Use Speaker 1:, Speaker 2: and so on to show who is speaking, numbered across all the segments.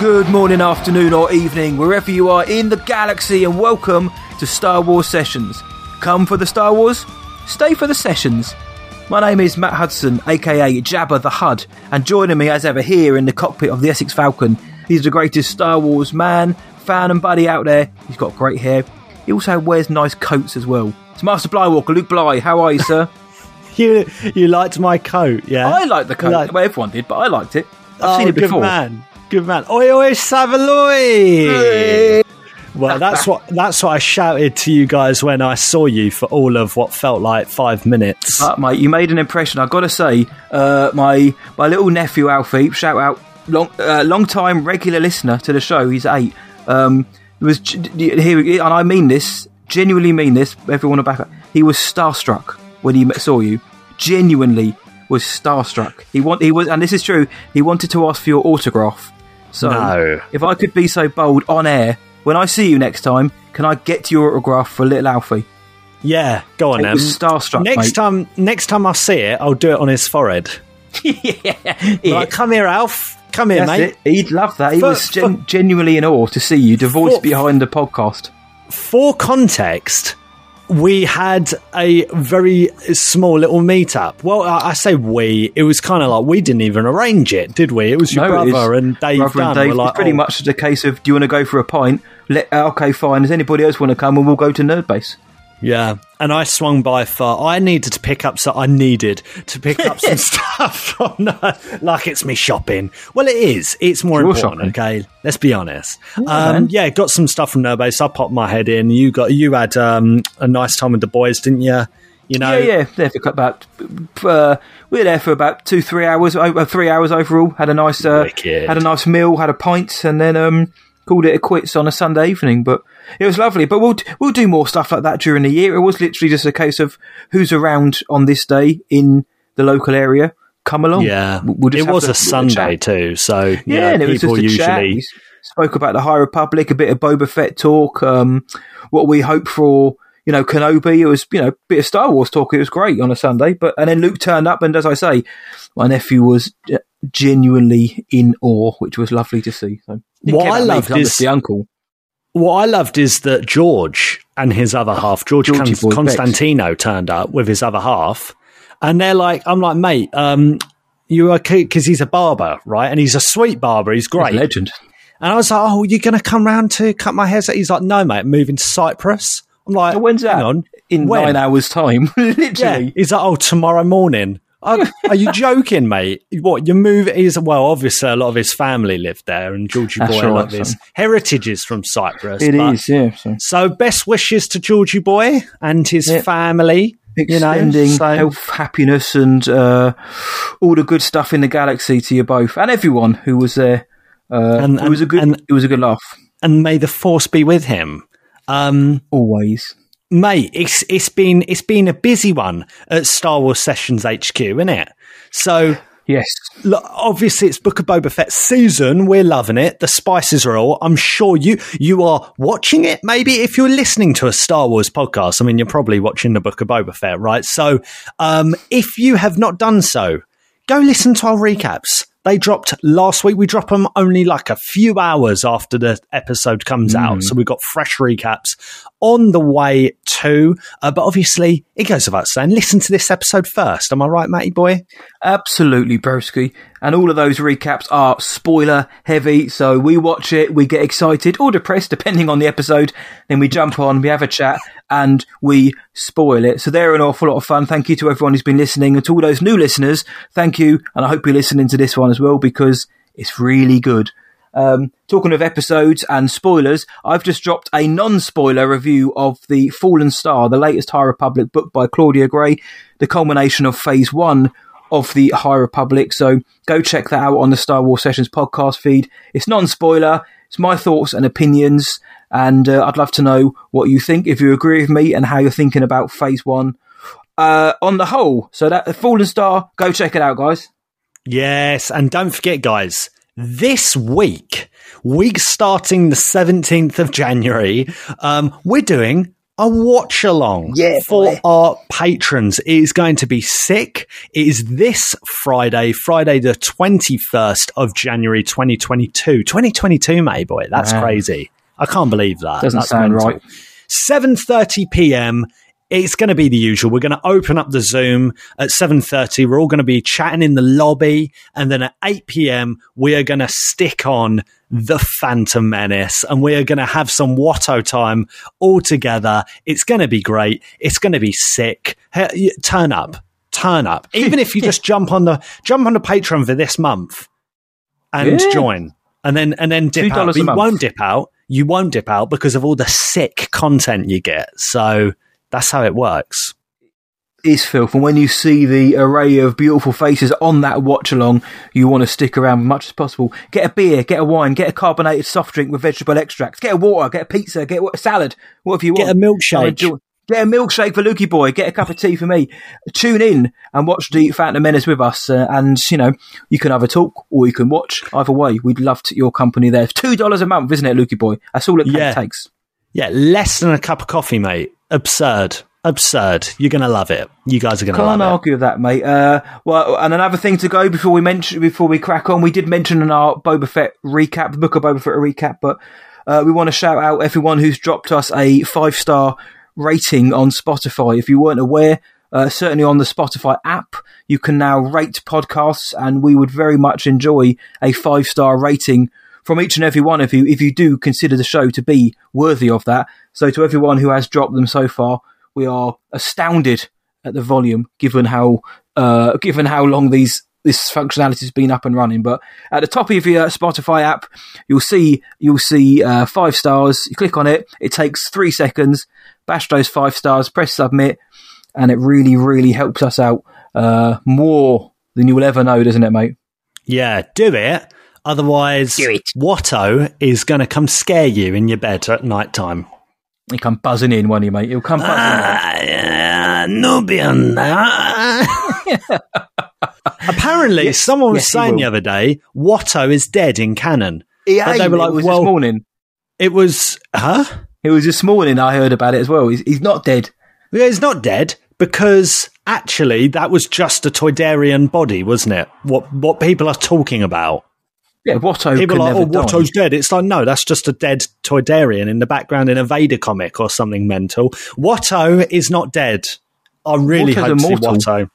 Speaker 1: Good morning, afternoon, or evening, wherever you are in the galaxy, and welcome to Star Wars Sessions. Come for the Star Wars, stay for the sessions. My name is Matt Hudson, aka Jabba the Hud, and joining me as ever here in the cockpit of the Essex Falcon, he's the greatest Star Wars man, fan, and buddy out there. He's got great hair. He also wears nice coats as well. It's Master Blywalker, Luke Bly. How are you, sir?
Speaker 2: You you liked my coat, yeah?
Speaker 1: I liked the coat.
Speaker 2: Like-
Speaker 1: well, everyone did, but I liked it. I've
Speaker 2: oh,
Speaker 1: seen it
Speaker 2: good
Speaker 1: before.
Speaker 2: man, good man. Oi oi Savaloy! well, that's what that's what I shouted to you guys when I saw you for all of what felt like five minutes.
Speaker 1: But mate, you made an impression. I've got to say, uh, my my little nephew Alfie, shout out, long uh, long time regular listener to the show. He's eight. Um, was here, and I mean this, genuinely mean this. Everyone back up. He was starstruck when he saw you. Genuinely was starstruck. He want he was, and this is true. He wanted to ask for your autograph. So,
Speaker 2: No.
Speaker 1: if I could be so bold on air, when I see you next time, can I get your autograph for little Alfie?
Speaker 2: yeah, go on
Speaker 1: It
Speaker 2: then.
Speaker 1: starstruck,
Speaker 2: Next
Speaker 1: mate.
Speaker 2: time, next time I see it, I'll do it on his forehead.
Speaker 1: yeah,
Speaker 2: Like, come here, Alf. Come here,
Speaker 1: That's
Speaker 2: mate.
Speaker 1: it. He'd love that. He
Speaker 2: For-
Speaker 1: was gen- genuinely in awe to see you, the voice
Speaker 2: For-
Speaker 1: behind the podcast.
Speaker 2: for context, we had a very small little meetup. Well, I, I say we. It was kind of like we didn't even arrange it, did we? It was your
Speaker 1: No,
Speaker 2: brother and Dave
Speaker 1: Brother and Dave.
Speaker 2: were like,
Speaker 1: it's pretty
Speaker 2: "Oh,
Speaker 1: much the case of, do you want to go for a pint? Let, okay, fine. Does anybody else want to come? And we'll go to Nerdbase.
Speaker 2: Yeah, and I swung by for. I needed to pick up. So I needed to pick up some stuff from. Uh, like it's me shopping. Well, it is. It's more
Speaker 1: Your
Speaker 2: important.
Speaker 1: shopping.
Speaker 2: Okay, let's be honest. um, yeah, got some stuff from Nerdbase. I popped my head in. You got. You had um, a nice time with the boys, didn't you? You know.
Speaker 1: yeah, yeah. There for about, uh, we were there for about two, three hours. Over three hours overall. Had a nice, uh, had a nice meal. Had a pint, and then um, called it a quits on a Sunday evening. But it was lovely. But we'll we'll do more stuff like that during the year. It was literally just a case of who's around on this day in the local area. Come along.
Speaker 2: Yeah,
Speaker 1: We'll-
Speaker 2: it was a Sunday
Speaker 1: chat.
Speaker 2: too, so
Speaker 1: Yeah,
Speaker 2: yeah,
Speaker 1: and it was just a
Speaker 2: usually
Speaker 1: We spoke about the High Republic, a bit of Boba Fett talk, um, what we hope for, you know, Kenobi. It was, you know, a bit of Star Wars talk. It was great on a Sunday. But and then Luke turned up, and as I say, my nephew was genuinely in awe, which was lovely to see. So
Speaker 2: What I
Speaker 1: loved me
Speaker 2: loved
Speaker 1: 'cause I'm
Speaker 2: is-
Speaker 1: the uncle.
Speaker 2: What I loved is that George and his other half, George
Speaker 1: Georgie
Speaker 2: Con-
Speaker 1: boy,
Speaker 2: Constantino, turned up with his other half, and they're like, "I'm like, mate, um, you okay?" Because he's a barber, right? And he's a sweet barber. He's
Speaker 1: He's
Speaker 2: great.
Speaker 1: a legend.
Speaker 2: And I was like, "Oh, you're going to come round to cut my hair?" He's like, "No, mate, I'm moving to Cyprus." I'm like,
Speaker 1: So when's that?
Speaker 2: Hang on,
Speaker 1: In
Speaker 2: When?
Speaker 1: nine hours' time,
Speaker 2: Yeah,
Speaker 1: literally.
Speaker 2: he's like, "Oh, tomorrow morning." Are you joking, mate? What your move is well, obviously a lot of his family lived there, and Georgie
Speaker 1: That's
Speaker 2: Boy, a lot
Speaker 1: right,
Speaker 2: of his heritage is from Cyprus.
Speaker 1: It is, yeah. So.
Speaker 2: So best wishes to Georgie Boy and his
Speaker 1: Yeah.
Speaker 2: family. You know,
Speaker 1: extending
Speaker 2: so-
Speaker 1: health, happiness, and uh, all the good stuff in the galaxy to you both and everyone who was there. Uh,
Speaker 2: And-
Speaker 1: it was a good.
Speaker 2: and-
Speaker 1: it was a good laugh.
Speaker 2: and may the force be with him. Um,
Speaker 1: Always.
Speaker 2: Mate, it's it's been it's been a busy one at Star Wars Sessions HQ, isn't it? So
Speaker 1: Yes.
Speaker 2: look, obviously it's Book of Boba Fett season. We're loving it. The spices are all. I'm sure you you are watching it. Maybe if you're listening to a Star Wars podcast, I mean, you're probably watching the Book of Boba Fett, right? So, um, if you have not done so, go listen to our recaps. They dropped last week. We drop them only like a few hours after the episode comes out. So we've got fresh recaps on the way to. Uh, but obviously, it goes without saying, listen to this episode first. Am I right, Matty boy?
Speaker 1: Absolutely, broski. And all of those recaps are spoiler heavy. So we watch it, we get excited or depressed, depending on the episode. Then we jump on, we have a chat, and we spoil it. So they're an awful lot of fun. Thank you to everyone who's been listening, and to all those new listeners. Thank you, and I hope you're listening to this one as well because it's really good. Um, talking of episodes and spoilers, I've just dropped a non-spoiler review of the Fallen Star, the latest High Republic book by Claudia Gray, the culmination of Phase One of the High Republic. So go check that out on the Star Wars Sessions podcast feed. It's non-spoiler. It's my thoughts and opinions, and uh, I'd love to know what you think, if you agree with me, and how you're thinking about Phase One uh, on the whole. So that Fallen Star, go check it out, guys.
Speaker 2: Yes, and don't forget, guys, this week, week starting the 17th of January, um, we're doing a watch along
Speaker 1: Yeah,
Speaker 2: for
Speaker 1: boy.
Speaker 2: our patrons. It is going to be sick. It is this Friday, Friday the 21st of January 2022. 2022, mate, boy. That's
Speaker 1: Wow.
Speaker 2: crazy. I can't believe that.
Speaker 1: Doesn't
Speaker 2: That's
Speaker 1: sound
Speaker 2: mental.
Speaker 1: right.
Speaker 2: 7:30 p.m. It's going to be the usual. We're going to open up the Zoom at 7:30. We're all going to be chatting in the lobby and then at 8 p.m. we are going to stick on the Phantom Menace and we are going to have some Watto time all together. It's going to be great. It's going to be sick. Hey, Turn up. Turn up. Even if you just jump on the jump on the Patreon for this month and
Speaker 1: Yeah.
Speaker 2: join. And then and then dip
Speaker 1: $2
Speaker 2: out. You
Speaker 1: month.
Speaker 2: won't dip out. You won't dip out because of all the sick content you get. So that's how it works.
Speaker 1: is filth. And when you see the array of beautiful faces on that watch along, you want to stick around as much as possible. Get a beer, get a wine, get a carbonated soft drink with vegetable extracts, get a water, get a pizza, get a salad, whatever you
Speaker 2: Get
Speaker 1: want.
Speaker 2: a milkshake.
Speaker 1: Get a milkshake for Lukey Boy. Get a cup of tea for me. Tune in and watch the Phantom Menace with us. Uh, and, you know, you can either talk or you can watch. Either way, we'd love to, your company there. $2 a month, isn't it, Lukey Boy? That's all it
Speaker 2: Yeah.
Speaker 1: takes.
Speaker 2: Yeah, less than a cup of coffee, mate. Absurd. Absurd. You're going to love it. You guys are going to
Speaker 1: Can't argue with that, mate. Uh, well, and another thing to go before we mention before we crack on, we did mention in our Boba Fett recap, the book of Boba Fett recap, but uh, we want to shout out everyone who's dropped us a five star rating on Spotify. If you weren't aware, uh, certainly on the Spotify app, you can now rate podcasts, and we would very much enjoy a five star rating from each and every one of you if you do consider the show to be worthy of that. So, to everyone who has dropped them so far, we are astounded at the volume, given how uh, given how long these this functionality has been up and running. But at the top of your Spotify app, you'll see you'll see uh, five stars. You click on it. It takes three seconds. Bash those five stars. Press submit, and it really really helps us out uh, more than you will ever know, doesn't it, mate?
Speaker 2: Yeah, do it. Otherwise, Watto is going to come scare you in your bed at night time.
Speaker 1: He'll come buzzing in, won't he, mate? He'll come buzzing in.
Speaker 2: Ah, Nubian. Ah. Apparently, someone was
Speaker 1: yes,
Speaker 2: saying the other day, Watto is dead in canon.
Speaker 1: Yeah,
Speaker 2: But they were like,
Speaker 1: it was
Speaker 2: well-
Speaker 1: this morning.
Speaker 2: It was, huh?
Speaker 1: It was this morning. I heard about it as well. He's, he's not dead.
Speaker 2: Yeah, he's not dead because actually that was just a Toydarian body, wasn't it? What what people are talking about.
Speaker 1: Yeah, Watto
Speaker 2: People
Speaker 1: can
Speaker 2: are like,
Speaker 1: never
Speaker 2: oh,
Speaker 1: die.
Speaker 2: Watto's dead. It's like, no, that's just a dead Toydarian in the background in a Vader comic or something mental. Watto is not dead. I really
Speaker 1: Watto's
Speaker 2: hope to see. Watto.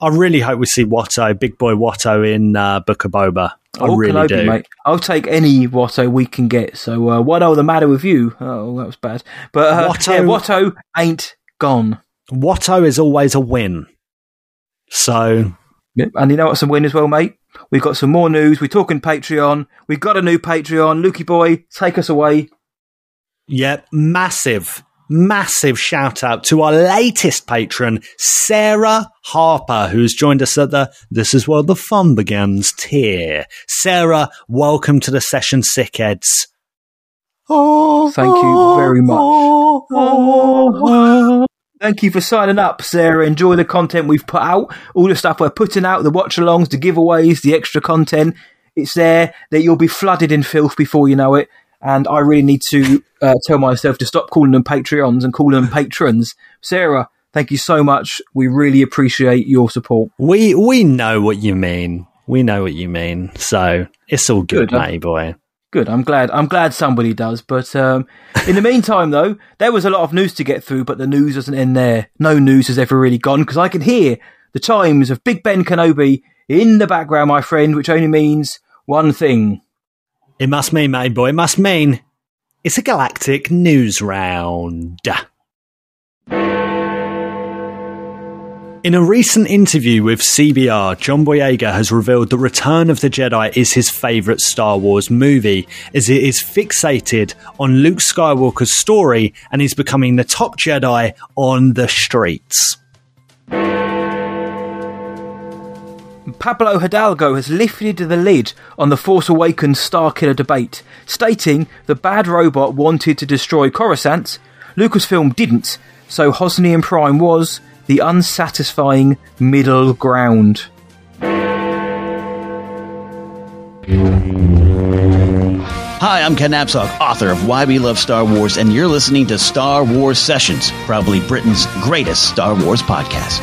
Speaker 2: I really hope we see Watto, Big Boy Watto in uh, Book of Boba. I
Speaker 1: Oh,
Speaker 2: really
Speaker 1: Kenobi,
Speaker 2: do.
Speaker 1: mate. I'll take any Watto we can get. So, uh, what are the matter with you? Oh, that was bad. But uh,
Speaker 2: Watto-
Speaker 1: yeah, Watto ain't gone.
Speaker 2: Watto is always a win. So.
Speaker 1: And you know what's a win as well, mate? We've got some more news. We're talking Patreon. We've got a new Patreon. Lukey boy, take us away.
Speaker 2: Yeah, massive, massive shout out to our latest patron, Sarah Harper, who's joined us at the This Is Where the Fun Begins tier. Sarah, welcome to the session, Sickheads. Oh,
Speaker 1: Thank you very much. Oh, oh, oh, Thank you for signing up, Sarah. Enjoy the content we've put out, all the stuff we're putting out, the watch alongs, the giveaways, the extra content. It's there that you'll be flooded in filth before you know it. And I really need to uh, tell myself to stop calling them Patreons and call them patrons. Sarah, thank you so much. We really appreciate your support.
Speaker 2: We we know what you mean. We know what you mean. So it's all good,
Speaker 1: Good, huh?
Speaker 2: matey boy.
Speaker 1: Good. I'm glad. I'm glad somebody does. But um, in the meantime, though, there was a lot of news to get through, but the news doesn't end there. No news has ever really gone because I can hear the chimes of Big Ben Kenobi in the background, my friend, which only means one thing.
Speaker 2: It must mean, matey boy. It must mean it's a galactic news round. In a recent interview with CBR, John Boyega has revealed that Return of the Jedi is his favourite Star Wars movie, as it is fixated on Luke Skywalker's story and he's becoming the top Jedi on the streets.
Speaker 1: Pablo Hidalgo has lifted the lid on the Force Awakens Starkiller debate, stating the bad robot wanted to destroy Coruscant, Lucasfilm didn't, so Hosnian Prime was the unsatisfying middle ground.
Speaker 3: Hi, I'm Ken Napzok, author of Why We Love Star Wars, and you're listening to Star Wars Sessions, probably Britain's greatest Star Wars podcast.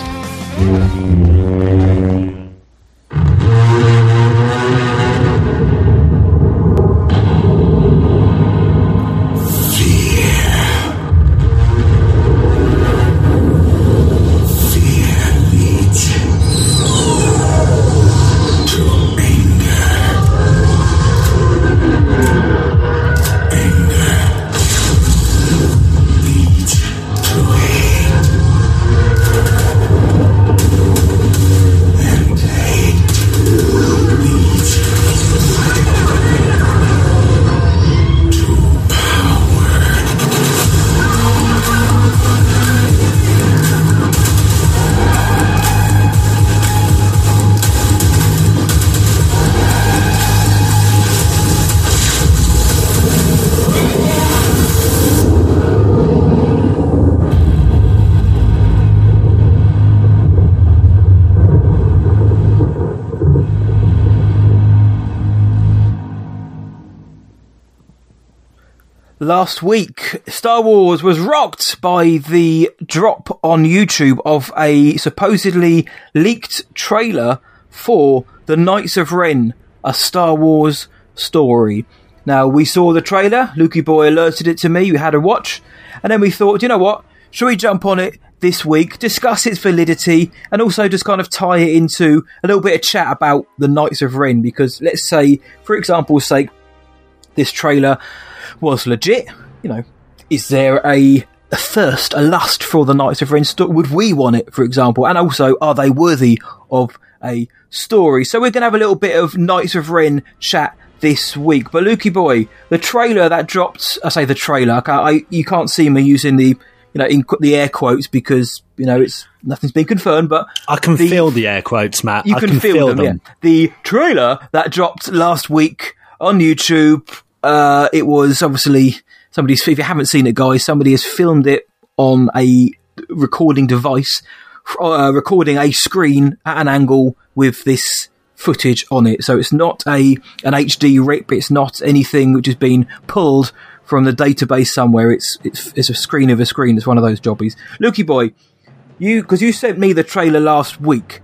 Speaker 1: Last week, Star Wars was rocked by the drop on YouTube of a supposedly leaked trailer for The Knights of Ren, a Star Wars story. Now, we saw the trailer, Lukey Boy alerted it to me, we had a watch, and then we thought, you know what, should we jump on it this week, discuss its validity, and also just kind of tie it into a little bit of chat about The Knights of Ren, because let's say, for example's sake, this trailer was legit. You know, is there a, a thirst, a lust for the Knights of Ren? Would we want it, for example? And also, are they worthy of a story? So we're going to have a little bit of Knights of Ren chat this week. But Lukey boy, the trailer that dropped, I say the trailer, I, can't- I you can't see me using the, you know, in the air quotes because, you know, it's, nothing's been confirmed, but
Speaker 2: I can
Speaker 1: the-
Speaker 2: feel the air quotes, Matt.
Speaker 1: you
Speaker 2: I
Speaker 1: can, feel, them. Yeah. The trailer that dropped last week on YouTube. Uh, it was obviously somebody's. If you haven't seen it, guys, somebody has filmed it on a recording device, uh, recording a screen at an angle with this footage on it. So it's not a an HD rip. It's not anything which has been pulled from the database somewhere. It's it's it's a screen of a screen. It's one of those jobbies. Lukey boy, you because you sent me the trailer last week.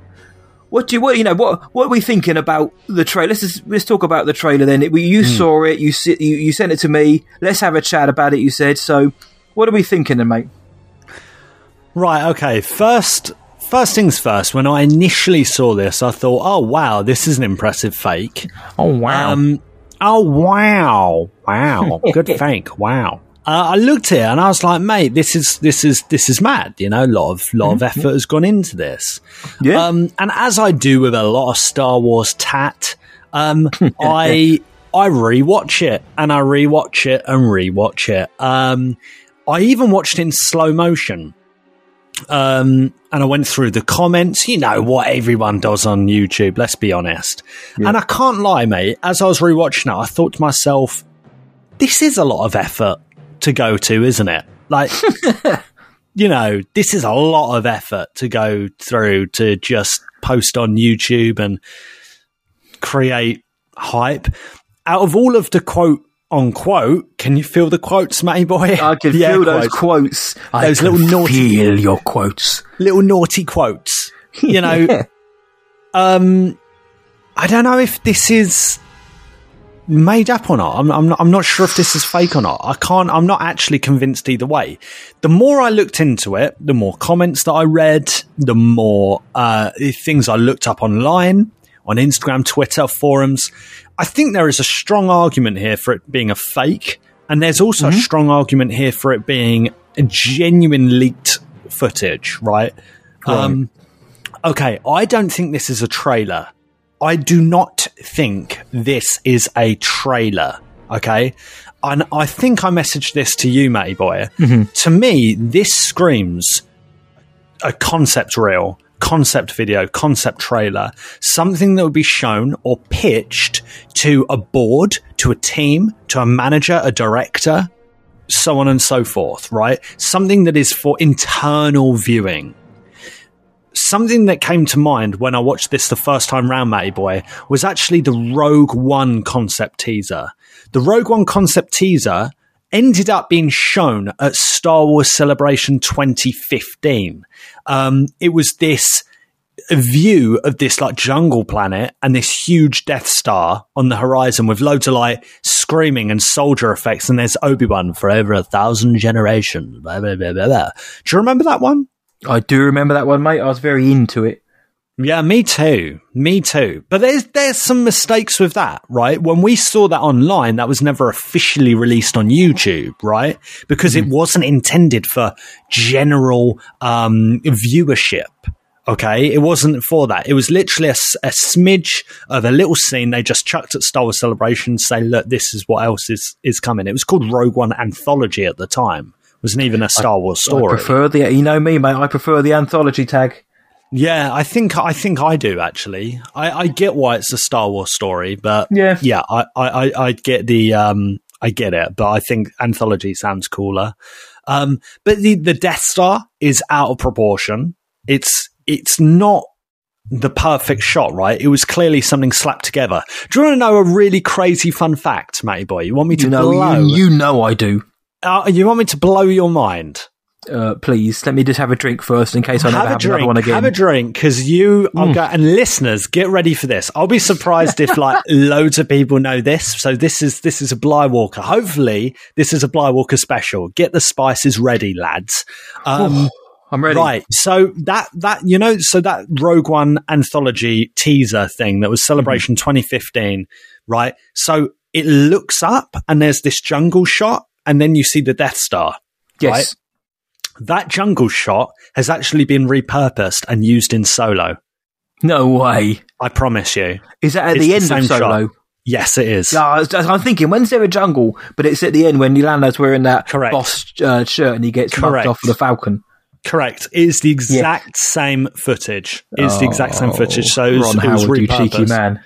Speaker 1: What do you, what, you know, what, what are we thinking about the trailer? Let's, just, let's talk about the trailer then. It, you saw it, you, si- you, you sent it to me. Let's have a chat about it, you said. So, what are we thinking then, mate?
Speaker 2: Right, okay. First first things first, when I initially saw this, I thought, oh wow, this is an impressive fake.
Speaker 1: Oh, wow.
Speaker 2: Um oh wow. Wow. Good fake. Wow. Uh, I looked at it and I was like, mate, this is this is this is mad. You know, a lot of lot of effort has gone into this.
Speaker 1: yeah.
Speaker 2: Um, and as I do with a lot of Star Wars tat, um, I I rewatch it and I rewatch it and rewatch it. Um, I even watched it in slow motion. Um, and I went through the comments, you know what everyone does on YouTube, let's be honest. And I can't lie, mate, as I was rewatching it, I thought to myself, this is a lot of effort to go to, isn't it? Like, you know, this is a lot of effort to go through to just post on YouTube and create hype. Out of all of the quote unquote, can you feel the quotes, matey boy?
Speaker 1: I can feel those quotes. I
Speaker 2: Those little naughty-
Speaker 1: feel your quotes.
Speaker 2: little naughty quotes. You know, um, I don't know if this is made up or not. I'm, I'm not. I'm not sure if this is fake or not. I can't. I'm not actually convinced either way. The more I looked into it, the more comments that I read, the more uh, things I looked up online on Instagram, Twitter, forums. I think there is a strong argument here for it being a fake, and there's also a strong argument here for it being a genuine leaked footage. Right. Um, okay, I don't think this is a trailer. I do not think this is a trailer. Okay. And I think I messaged this to you, Matty Boy. Mm-hmm. To me, this screams a concept reel concept video, concept trailer, something that would be shown or pitched to a board, to a team, to a manager, a director, so on and so forth, right? Something that is for internal viewing. Something that came to mind when I watched this the first time round, Matty Boy, was actually the Rogue One concept teaser. The Rogue One concept teaser ended up being shown at Star Wars Celebration 2015. Um, it was this view of this like jungle planet and this huge Death Star on the horizon with loads of like screaming and soldier effects. And there's Obi Wan for over a thousand generations. Blah, blah, blah. Do you remember that one?
Speaker 1: I do remember that one, mate. I was very into it.
Speaker 2: Yeah, me too. Me too. But there's there's some mistakes with that, right? When we saw that online, that was never officially released on YouTube, right? Because it wasn't intended for general um, viewership. Okay, it wasn't for that. It was literally a smidge of a little scene they just chucked at Star Wars Celebration, say, "Look, this is what else is is coming." It was called Rogue One Anthology at the time. Wasn't even a Star Wars story.
Speaker 1: I prefer the, you know me, mate. I prefer the anthology tag.
Speaker 2: Yeah, I think I think I do actually. I, I get why it's a Star Wars story, but
Speaker 1: Yeah.
Speaker 2: yeah, I, I, I- I get the um I get it, but I think anthology sounds cooler. Um, but the the Death Star is out of proportion. It's it's not the perfect shot, right? It was clearly something slapped together. Do you want to know a really crazy fun fact, Matty Boy? You want me to
Speaker 1: You know,
Speaker 2: blow?
Speaker 1: you, you know I do.
Speaker 2: Uh, you want me to blow your mind?
Speaker 1: Uh, please let me just have a drink first, in case I never
Speaker 2: have drink.
Speaker 1: another one again.
Speaker 2: Have a drink because you are go- and listeners get ready for this. I'll be surprised if like loads of people know this. So this is this is a Blywalker. Hopefully, this is a Blywalker special. Get the spices ready, lads. Um,
Speaker 1: I'm ready.
Speaker 2: Right. So that that you know, so that Rogue One anthology teaser thing that was Celebration 2015, right? So it looks up and there's this jungle shot, and then you see the Death Star.
Speaker 1: Yes.
Speaker 2: Right? That jungle shot has actually been repurposed and used in Solo.
Speaker 1: No way.
Speaker 2: I promise you.
Speaker 1: Is that at
Speaker 2: It's
Speaker 1: the
Speaker 2: the
Speaker 1: end
Speaker 2: same
Speaker 1: of Solo?
Speaker 2: shot. Yes, it is.
Speaker 1: Yeah, I'm thinking, when's there a jungle? But it's at the end when Lando's wearing that
Speaker 2: Correct.
Speaker 1: boss uh, shirt and he gets
Speaker 2: Correct.
Speaker 1: off the Falcon.
Speaker 2: Correct. It is the exact same footage. It's the exact same footage. So it was,
Speaker 1: Oh, Ron
Speaker 2: it was
Speaker 1: Howard, you cheeky
Speaker 2: repurposed.
Speaker 1: man.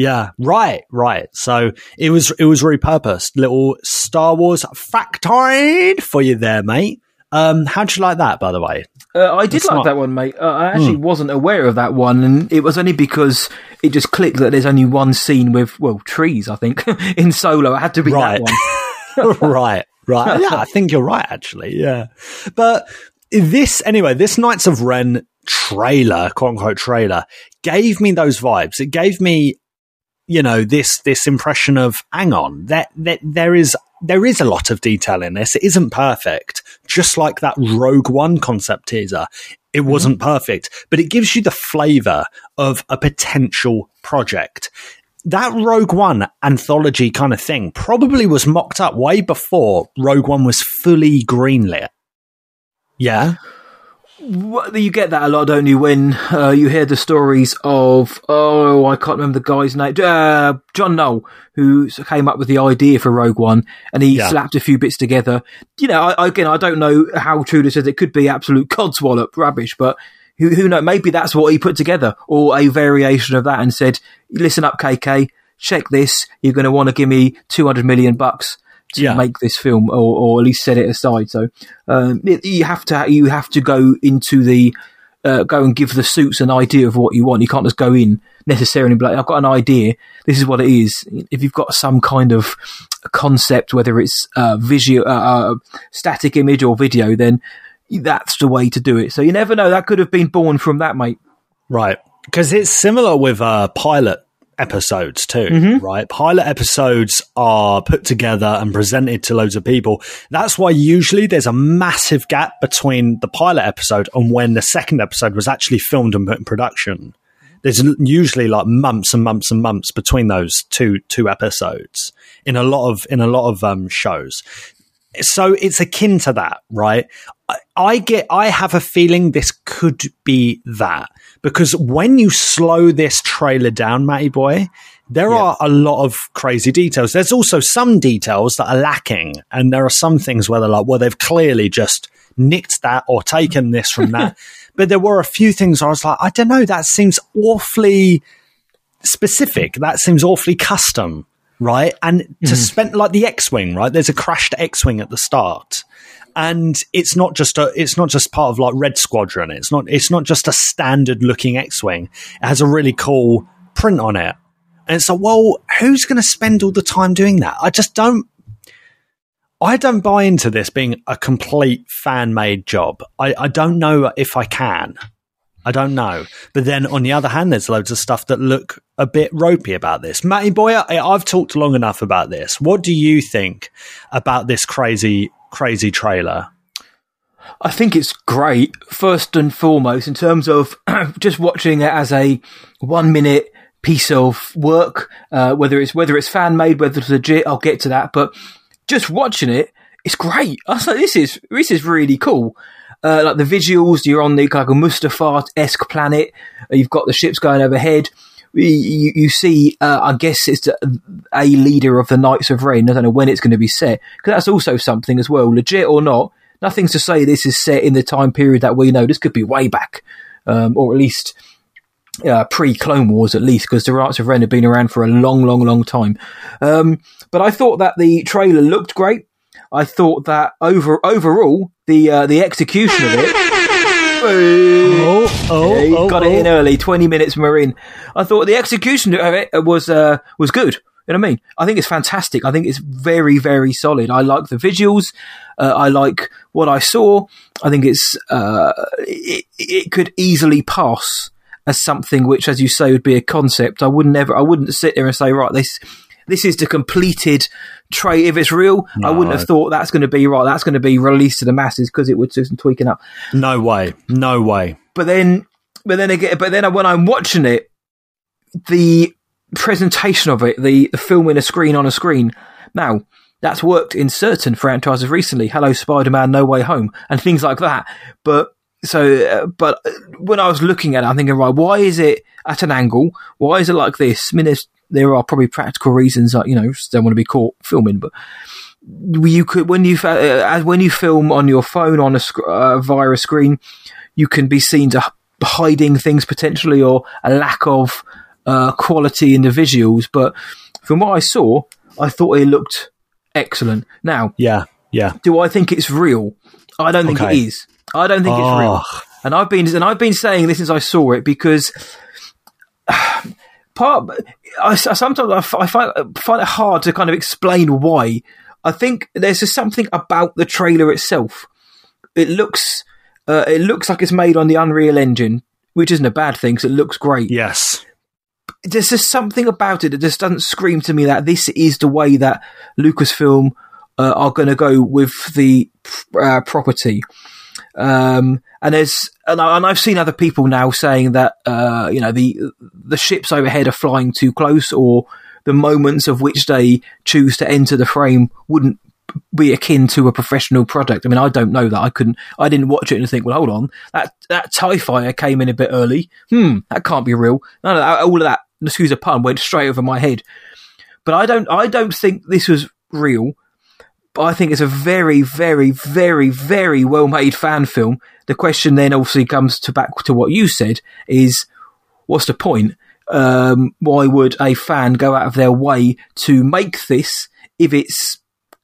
Speaker 2: Yeah, right, right. So it was it was repurposed. Little Star Wars factoid for you there, mate. Um, how'd you like that, by the way?
Speaker 1: Uh, I did
Speaker 2: That's
Speaker 1: like
Speaker 2: not-
Speaker 1: that one, mate. Uh, I actually
Speaker 2: Hmm.
Speaker 1: wasn't aware of that one, and it was only because it just clicked that there's only one scene with well trees. I think in Solo, it had to be
Speaker 2: Right.
Speaker 1: that one.
Speaker 2: right, right. Yeah, I think you're right, actually. Yeah. But this, anyway, this Knights of Ren trailer, quote unquote trailer, gave me those vibes. It gave me, you know, this, this impression of, hang on, that, that there is, there is a lot of detail in this. It isn't perfect. Just like that Rogue One concept teaser. It mm-hmm. wasn't perfect, but it gives you the flavor of a potential project that Rogue One anthology kind of thing probably was mocked up way before Rogue One was fully greenlit. Yeah.
Speaker 1: What- You get that a lot, don't you? When uh, you hear the stories of oh, I can't remember the guy's name, uh, John Knoll, who came up with the idea for Rogue One, and he
Speaker 2: Yeah.
Speaker 1: slapped a few bits together. You know, I, again, I don't know how true this is. It could be absolute codswallop rubbish, but who who knows? Maybe that's what he put together, or a variation of that, and said, "Listen up, KK, check this. You're going to want to give me two hundred million bucks." To
Speaker 2: Yeah.
Speaker 1: make this film, or, or at least set it aside. So um, it, you have to you have to go into the uh, go and give the suits an idea of what you want. You can't just go in necessarily and be like, I've got an idea. This is what it is. If you've got some kind of concept, whether it's uh, visual, uh, uh, static image or video, then that's the way to do it. So you never know. That could have been born from that, mate.
Speaker 2: Right. Because it's similar with uh, pilot episodes too, right? Pilot episodes are put together and presented to loads of people. That's why usually there's a massive gap between the pilot episode and when the second episode was actually filmed and put in production. There's usually like months and months and months between those two two episodes in a lot of in a lot of um, shows. So it's akin to that, right? I, get, I have a feeling this could be that because when you slow this trailer down, Matty boy, there are a lot of crazy details. There's also some details that are lacking, and there are some things where they're like, well, they've clearly just nicked that or taken this from that. but there were a few things I was like, I don't know, that seems awfully specific. That seems awfully custom, right? And to mm-hmm. spend like the X-wing, right? There's a crashed X-wing at the start. And it's not just a, it's not just part of like Red Squadron. It's not, it's not just a standard looking X-wing. It has a really cool print on it. And it's like, well, who's going to spend all the time doing that? I just don't. I don't buy into this being a complete fan made job. I, I don't know if I can. I don't know. But then on the other hand, there's loads of stuff that look a bit ropey about this. Matty Boy, I, I've talked long enough about this. What do you think about this crazy, crazy trailer?
Speaker 1: I think it's great, first and foremost, in terms of just watching it as a one minute piece of work, uh, whether it's whether it's fan made, whether it's legit, I'll get to that. But just watching it, it's great. I was like, this is this is really cool. Uh, like the visuals, you're on the like a Mustafar esque planet. You've got the ships going overhead. You, you, see, uh, I guess it's a, leader of the Knights of Ren. I don't know when it's going to be set because that's also something as well, legit or not. Nothing's to say this is set in the time period that we know. This could be way back, um, or at least uh, pre Clone Wars, at least, because the Knights of Ren have been around for a long, long, long time. Um, but I thought that the trailer looked great. I thought that over overall the uh, the execution of it.
Speaker 2: Oh, oh,
Speaker 1: Yeah, he
Speaker 2: oh,
Speaker 1: got
Speaker 2: oh.
Speaker 1: it in early, twenty minutes marine. I thought the execution of it was uh, was good. You know what I mean? I think it's fantastic. I think it's very, very solid. I like the visuals. Uh, I like what I saw. I think it's uh, it, it could easily pass as something which, as you say, would be a concept. I wouldn't ever. I wouldn't sit there and say, right, this this is the completed tray. If it's real, I wouldn't have thought that's going to be right. That's going to be released to the masses because it would do some tweaking up
Speaker 2: No way. No way.
Speaker 1: but then but then again but then when i'm watching it the presentation of it the the filming a screen on a screen now that's worked in certain franchises recently hello spider-man no way home and things like that but so uh, but when i was looking at it i'm thinking right why is it at an angle why is it like this i mean there's, there are probably practical reasons like you know don't want to be caught filming but you could when you uh, when you film on your phone on a sc- uh, via a screen, you can be seen to hiding things potentially or a lack of uh, quality in the visuals. But from what I saw, I thought it looked excellent. Now,
Speaker 2: Yeah. Yeah.
Speaker 1: do I think it's real? I don't think
Speaker 2: Okay.
Speaker 1: it is. I don't think it's real.
Speaker 2: Oh.
Speaker 1: And I've been and I've been saying this since I saw it because part I, I sometimes I, I find find it hard to kind of explain why. I think there's just something about the trailer itself. It looks uh, it looks like it's made on the Unreal Engine, which isn't a bad thing because it looks great
Speaker 2: Yes.
Speaker 1: there's just something about it that just doesn't scream to me that this is the way that Lucasfilm uh, are going to go with the uh, property. Um, and there's and, I, I've seen other people now saying that uh, you know the the ships overhead are flying too close, or the moments of which they choose to enter the frame wouldn't be akin to a professional product. I mean, I don't know that. I couldn't. I didn't watch it and think, well, hold on, that that Tie Fighter came in a bit early. Hmm, that can't be real. All of that. Excuse a pun. Went straight over my head. But I don't. I don't think this was real. But I think it's a very, very, very, very well made fan film. The question then obviously comes to back to what you said: is what's the point? Um, why would a fan go out of their way to make this if it's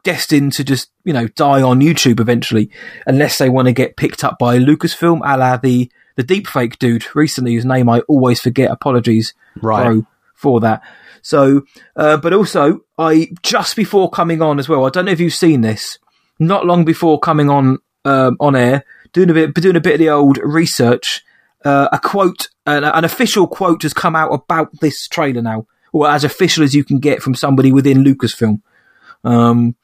Speaker 1: destined to just you know die on YouTube eventually, unless they want to get picked up by Lucasfilm, a la the the deepfake dude recently, whose name I always forget. Apologies,
Speaker 2: Right.
Speaker 1: bro, for that. So, uh, but also, I just before coming on as well. I don't know if you've seen this. Not long before coming on um, on air, doing a bit doing a bit of the old research. Uh, a quote, an, an official quote, has come out about this trailer now, or as official as you can get from somebody within Lucasfilm. Um,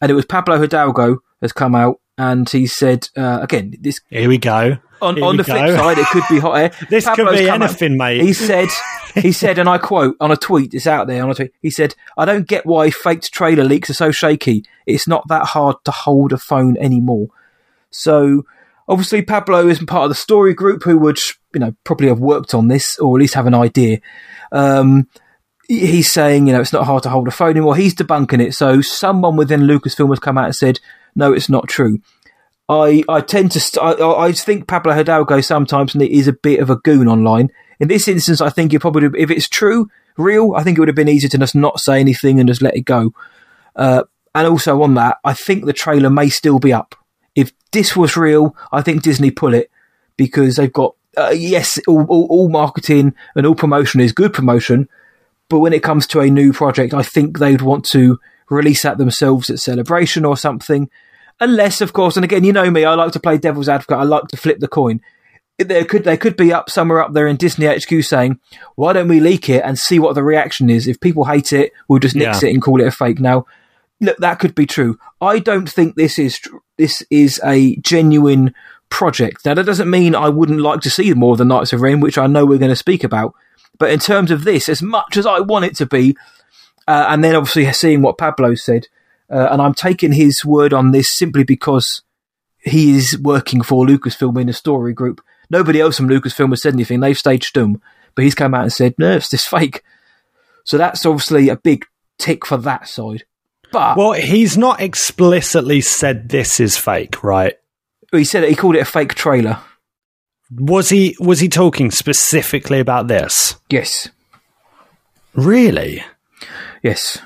Speaker 1: and it was Pablo Hidalgo has come out and he said uh, again this
Speaker 2: Here we go.
Speaker 1: On,
Speaker 2: Here
Speaker 1: on the flip side it could be hot air.
Speaker 2: This could be
Speaker 1: out-
Speaker 2: anything, mate.
Speaker 1: He said he said and I quote on a tweet it's out there on a tweet he said I don't get why faked trailer leaks are so shaky. It's not that hard to hold a phone anymore. So obviously Pablo isn't part of the story group who would you know probably have worked on this or at least have an idea. Um, he's saying, you know, it's not hard to hold a phone anymore. He's debunking it. So someone within Lucasfilm has come out and said, no, it's not true. I, I tend to st- I, I think Pablo Hidalgo sometimes is a bit of a goon online. In this instance, I think it probably if it's true, real, I think it would have been easier to just not say anything and just let it go. Uh, and also on that, I think the trailer may still be up. If this was real, I think Disney pull it because they've got uh, yes, all, all, all marketing and all promotion is good promotion, but when it comes to a new project, I think they'd want to release that themselves at Celebration or something. Unless, of course, and again, you know me, I like to play devil's advocate. I like to flip the coin. There could they could be up somewhere up there in Disney HQ saying, "Why don't we leak it and see what the reaction is? If people hate it, we'll just nix
Speaker 2: Yeah.
Speaker 1: it and call it a fake." Now, look, that could be true. I don't think this is tr- this is a genuine project. Now, that doesn't mean I wouldn't like to see more of the Knights of Ren, which I know we're going to speak about. But in terms of this, as much as I want it to be, uh, and then obviously seeing what Pablo said, uh, and I'm taking his word on this simply because he is working for Lucasfilm in a story group. Nobody else from Lucasfilm has said anything. They've staged Doom, but he's come out and said, "No, it's this fake." So that's obviously a big tick for that side. But
Speaker 2: Well, he's not explicitly said this is fake, right?
Speaker 1: he said it, he called it a fake trailer.
Speaker 2: Was he was he talking specifically about this?
Speaker 1: Yes,
Speaker 2: Really?
Speaker 1: yes,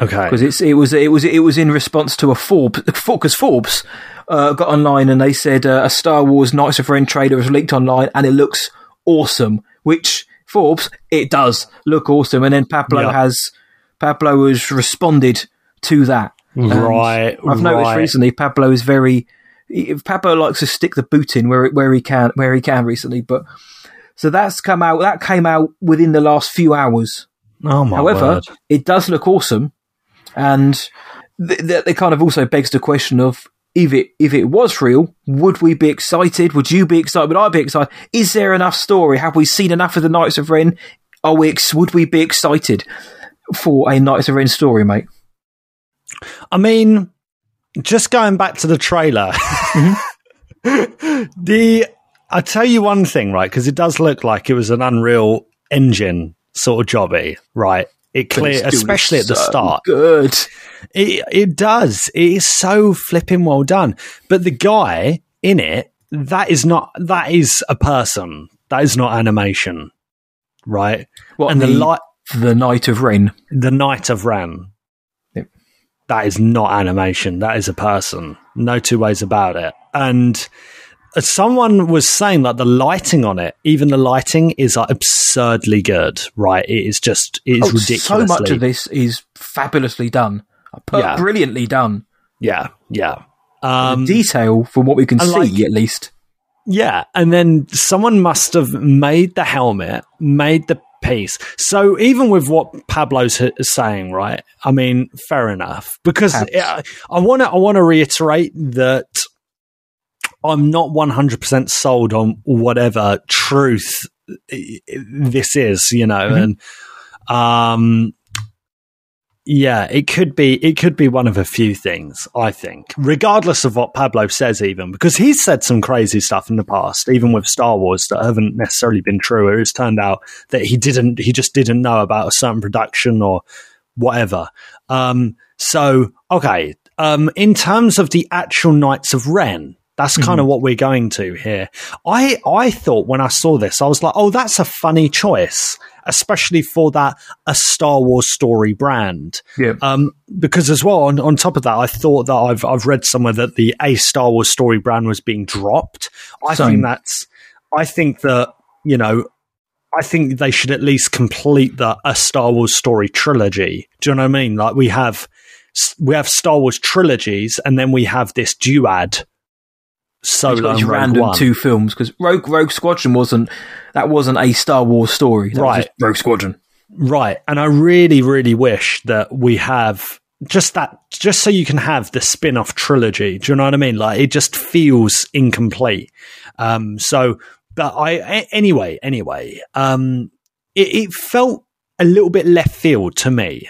Speaker 2: Okay.
Speaker 1: because it's it was it was it was in response to a Forbes because Forbes uh, got online and they said uh, a Star Wars Knights of Ren trailer was leaked online and it looks awesome. Which Forbes it does look awesome, and then Pablo
Speaker 2: Yeah.
Speaker 1: has Pablo has responded to that. And
Speaker 2: Right,
Speaker 1: I've noticed
Speaker 2: right.
Speaker 1: recently Pablo is very. Pablo likes to stick the boot in where where he can where he can recently, but so that's come out. That came out within the last few hours.
Speaker 2: Oh my
Speaker 1: However,
Speaker 2: word.
Speaker 1: it does look awesome, and th- th- it kind of also begs the question of if it if it was real, would we be excited? Would you be excited? Would I be excited? Is there enough story? Have we seen enough of the Knights of Ren? Are we? Ex- would we be excited for a Knights of Ren story, mate?
Speaker 2: I mean, just going back to the trailer, mm-hmm. the I tell you one thing, right? Because it does look like it was an Unreal Engine sort of jobby, right? It clear, especially at the
Speaker 1: so
Speaker 2: start.
Speaker 1: Good.
Speaker 2: It it does. It is so flipping well done. But the guy in it, that is not that is a person. That is not animation, right?
Speaker 1: What
Speaker 2: and the,
Speaker 1: the
Speaker 2: light,
Speaker 1: the Knight of Ren?
Speaker 2: the Knight of Ren.
Speaker 1: Yep.
Speaker 2: That is not animation. That is a person. No two ways about it. And someone was saying that the lighting on it, even the lighting, is like absurdly good. Right? It is just it is
Speaker 1: Oh,
Speaker 2: ridiculously.
Speaker 1: so much of this is fabulously done,
Speaker 2: Yeah.
Speaker 1: brilliantly done.
Speaker 2: Yeah, yeah. Um,
Speaker 1: Detail from what we can see,
Speaker 2: like-
Speaker 1: at least.
Speaker 2: Yeah, and then someone must have made the helmet, made the piece. So even with what Pablo's h- saying, right? I mean, fair enough. Because uh, I want to, I want to reiterate that I'm not 100 percent sold on whatever truth this is, you know, and um. Yeah, it could be it could be one of a few things, I think. Regardless of what Pablo says even because he's said some crazy stuff in the past, even with Star Wars that haven't necessarily been true. It's turned out that he didn't he just didn't know about a certain production or whatever. Um so okay, um in terms of the actual Knights of Ren, that's kind of what we're going to here. I I thought when I saw this, I was like, oh, that's a funny choice, especially for that a Star Wars story brand.
Speaker 1: Yeah.
Speaker 2: Um, because as well, on, on top of that, I thought that I've I've read somewhere that the a Star Wars story brand was being dropped. I
Speaker 1: Same.
Speaker 2: think that's I think that you know. I think they should at least complete the a Star Wars story trilogy. Do you know what I mean? Like we have we have Star Wars trilogies, and then we have this duad solo and
Speaker 1: random
Speaker 2: One.
Speaker 1: two films because Rogue Rogue Squadron wasn't that wasn't a Star Wars story, That
Speaker 2: Right.
Speaker 1: just Rogue Squadron.
Speaker 2: Right. And I really, really wish that we have just that, just so you can have the spin off trilogy. Do you know what I mean? Like it just feels incomplete. Um, so, but I, anyway, anyway, um, it, it felt a little bit left field to me.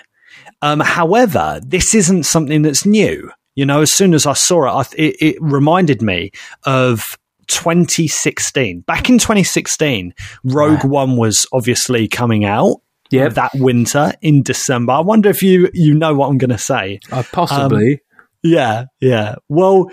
Speaker 2: Um, however, this isn't something that's new. You know, as soon as I saw it, I, th- it, it reminded me of 2016. Back in 2016, Rogue One was obviously coming out
Speaker 1: Yep.
Speaker 2: that winter in December. I wonder if you you know what I'm going to say.
Speaker 1: Uh, possibly.
Speaker 2: Yeah, yeah. Well,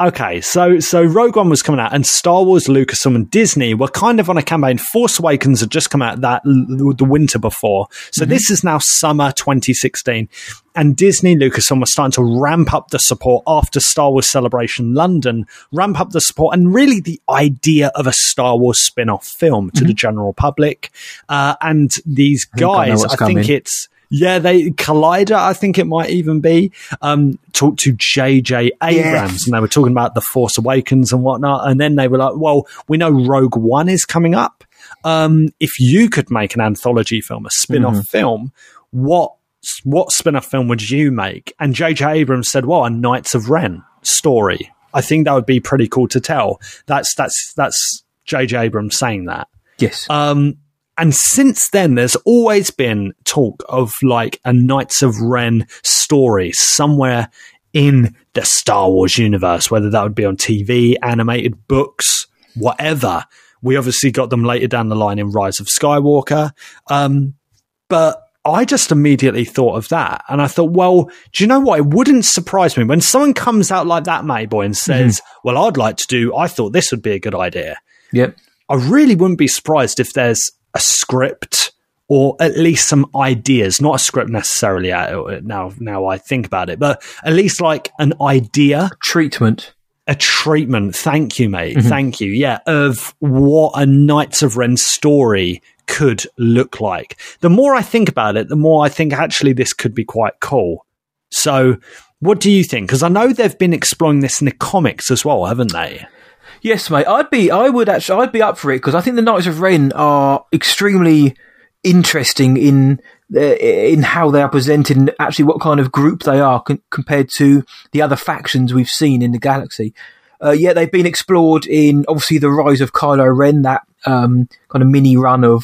Speaker 2: okay. So, so Rogue One was coming out, and Star Wars, Lucasfilm, and Disney were kind of on a campaign. Force Awakens had just come out that the winter before, so this is now summer 2016, and Disney, Lucasfilm were starting to ramp up the support after Star Wars Celebration London, ramp up the support, and really the idea of a Star Wars spin-off film to the general public. Uh, and these
Speaker 1: think I
Speaker 2: guys, I think
Speaker 1: coming.
Speaker 2: it's. Yeah, they Collider. I think it might even be um, talked to J.J. Abrams, and they were talking about the Force Awakens and whatnot. And then they were like, "Well, we know Rogue One is coming up. Um, if you could make an anthology film, a spin-off film, what what spin-off film would you make?" And J.J. Abrams said, "Well, a Knights of Ren story. I think that would be pretty cool to tell." That's that's that's J.J. Abrams saying that.
Speaker 1: Yes.
Speaker 2: Um, and since then, there's always been talk of like a Knights of Ren story somewhere in the Star Wars universe, whether that would be on TV, animated books, whatever. We obviously got them later down the line in Rise of Skywalker. Um, but I just immediately thought of that. And I thought, well, do you know what? It wouldn't surprise me when someone comes out like that, Mayboy, and says, well, I'd like to do, I thought this would be a good idea.
Speaker 1: yep.
Speaker 2: I really wouldn't be surprised if there's a script or at least some ideas, not a script necessarily. uh, Now, now I think about it, but at least like an idea,
Speaker 1: Treatment.
Speaker 2: a treatment. Thank you, mate. Thank you. Yeah, of what a Knights of Ren story could look like. The more I think about it, the more I think actually this could be quite cool. So, what do you think? Because I know they've been exploring this in the comics as well, haven't they?
Speaker 1: Yes, mate. I'd be, I would actually, I'd be up for it because I think the Knights of Ren are extremely interesting in uh, in how they are presented and actually what kind of group they are con- compared to the other factions we've seen in the galaxy. Uh, yeah, they've been explored in obviously the rise of Kylo Ren, that um, kind of mini run of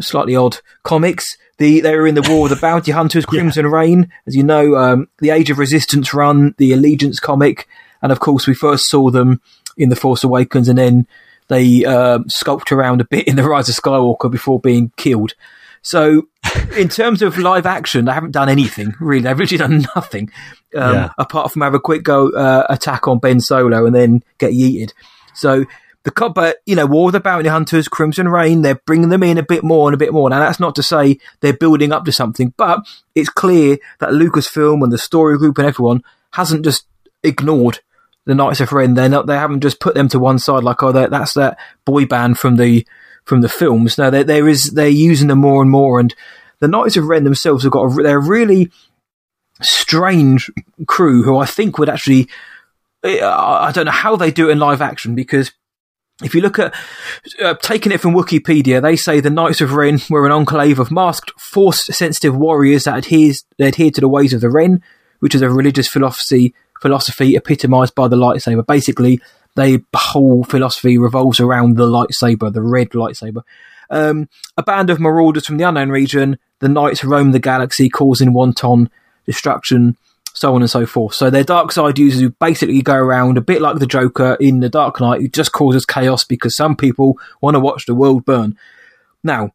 Speaker 1: slightly odd comics. The they were in the War of the Bounty Hunters, Crimson Reign, as you know, um, the Age of Resistance run, the Allegiance comic, and of course we first saw them in the Force Awakens, and then they um sculpt around a bit in the Rise of Skywalker before being killed. So, in terms of live action, they haven't done anything really. They've literally done nothing um,
Speaker 2: Yeah.
Speaker 1: apart from have a quick go uh, attack on Ben Solo and then get yeeted. So the co- but you know, War of the Bounty Hunters, Crimson Reign, they're bringing them in a bit more and a bit more. Now that's not to say they're building up to something, but it's clear that Lucasfilm and the story group and everyone hasn't just ignored the Knights of Ren. They're not. They haven't just put them to one side like, oh, that's that boy band from the from the films. No, there there is they're using them more and more, and the Knights of Ren themselves have got a, they're a really strange crew who I think would actually. I I don't know how they do it in live action because if you look at uh, taking it from Wikipedia, they say the Knights of Ren were an enclave of masked, force-sensitive warriors that adheres that adhered to the ways of the Ren, which is a religious philosophy philosophy epitomized by the lightsaber. Basically, the whole philosophy revolves around the lightsaber, the red lightsaber. Um, a band of marauders from the unknown region, the knights roam the galaxy, causing wanton destruction, so on and so forth. So they're dark side users who basically go around a bit like the Joker in the Dark Knight, who just causes chaos because some people want to watch the world burn. Now,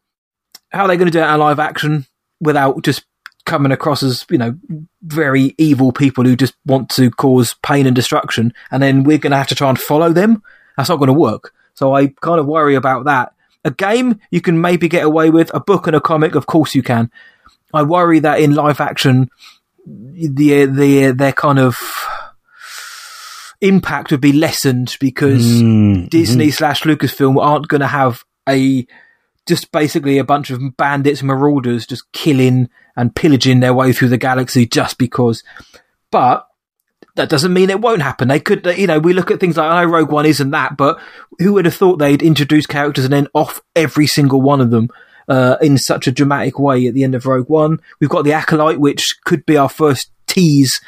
Speaker 1: how are they going to do it in live action without just coming across as you know very evil people who just want to cause pain and destruction, and then we're going to have to try and follow them? That's not going to work. So I kind of worry about that. A game you can maybe get away with. A book and a comic, of course you can. I worry that in live action, the the their kind of impact would be lessened because mm, mm-hmm. Disney slash Lucasfilm aren't going to have a just basically a bunch of bandits, marauders, just killing and pillaging their way through the galaxy just because. But that doesn't mean it won't happen. They could, you know, we look at things like I know Rogue One isn't that, but who would have thought they'd introduce characters and then off every single one of them uh, in such a dramatic way at the end of Rogue One? We've got the Acolyte, which could be our first tease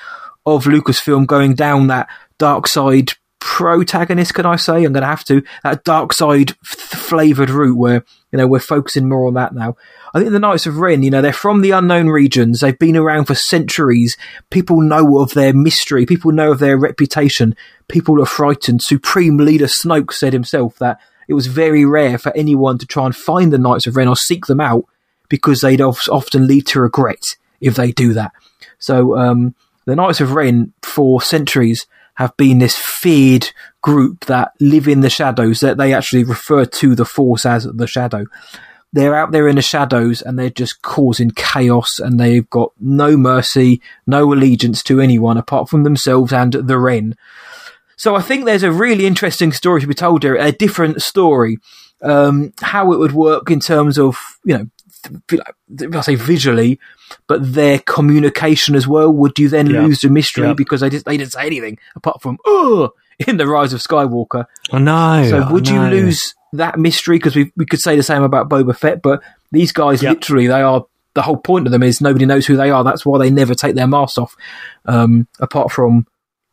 Speaker 1: of Lucasfilm going down that dark side protagonist. Can I say? I'm going to have to that dark side f- flavored route where you know we're focusing more on that now. I think the Knights of Ren, you know, they're from the unknown regions. They've been around for centuries. People know of their mystery. People know of their reputation. People are frightened. Supreme Leader Snoke said himself that it was very rare for anyone to try and find the Knights of Ren or seek them out because they'd of- often lead to regret if they do that. So um, the Knights of Ren for centuries have been this feared group that live in the shadows. That they actually refer to the Force as the Shadow. They're out there in the shadows and they're just causing chaos and they've got no mercy, no allegiance to anyone apart from themselves and the Ren. So I think there's a really interesting story to be told here, a different story, um, how it would work in terms of, you know, I say visually, but their communication as well. Would you then
Speaker 2: Yeah.
Speaker 1: lose the mystery
Speaker 2: Yeah.
Speaker 1: because they just they didn't say anything apart from oh in the Rise of Skywalker?
Speaker 2: I know.
Speaker 1: So would you lose that mystery? Because we we could say the same about Boba Fett, but these guys
Speaker 2: Yeah.
Speaker 1: literally they are the whole point of them is nobody knows who they are. That's why they never take their masks off. Um, apart from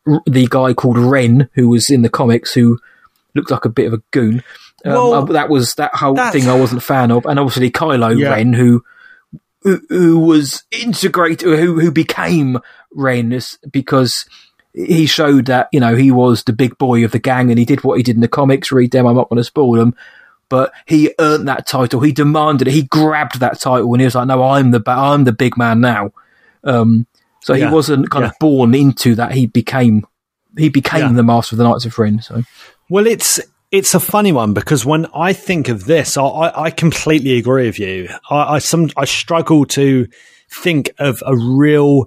Speaker 1: r- the guy called Ren, who was in the comics, who looked like a bit of a goon. Um,
Speaker 2: Well,
Speaker 1: uh, that was that whole
Speaker 2: that's-
Speaker 1: thing I wasn't a fan of, and obviously Kylo
Speaker 2: Yeah.
Speaker 1: Ren, who who, who was integrated, who who became Ren because he showed that you know he was the big boy of the gang, and he did what he did in the comics. Read them; I'm not going to spoil them. But he earned that title. He demanded it. He grabbed that title, and he was like, "No, I'm the ba- I'm the big man now." Um, so
Speaker 2: Yeah.
Speaker 1: he wasn't kind
Speaker 2: Yeah.
Speaker 1: of born into that. He became he became the master of the Knights of Ren. So
Speaker 2: Well, it's it's a funny one because when I think of this, I, I, completely agree with you. I, I some I struggle to think of a real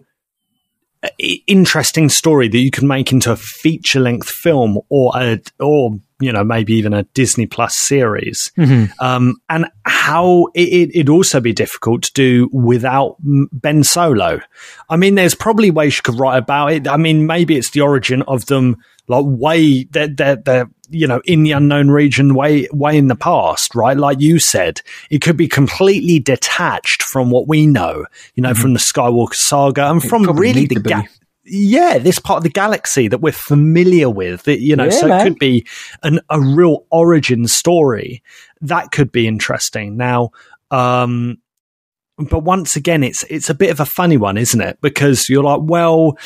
Speaker 2: interesting story that you can make into a feature length film or a or you know maybe even a Disney Plus series. Um, and how it, it'd also be difficult to do without Ben Solo. I mean, there's probably ways you could write about it. I mean, maybe it's the origin of them, like way they're, they're, they're you know in the unknown region, way way in the past, right? Like you said, it could be completely detached from what we know, you know, from the Skywalker saga and from really the
Speaker 1: to
Speaker 2: ga- yeah, this part of the galaxy that we're familiar with, that, you know,
Speaker 1: Yeah,
Speaker 2: so
Speaker 1: man.
Speaker 2: it could be an, a real origin story. That could be interesting. Now, um, but once again, it's it's a bit of a funny one, isn't it? Because you're like, well,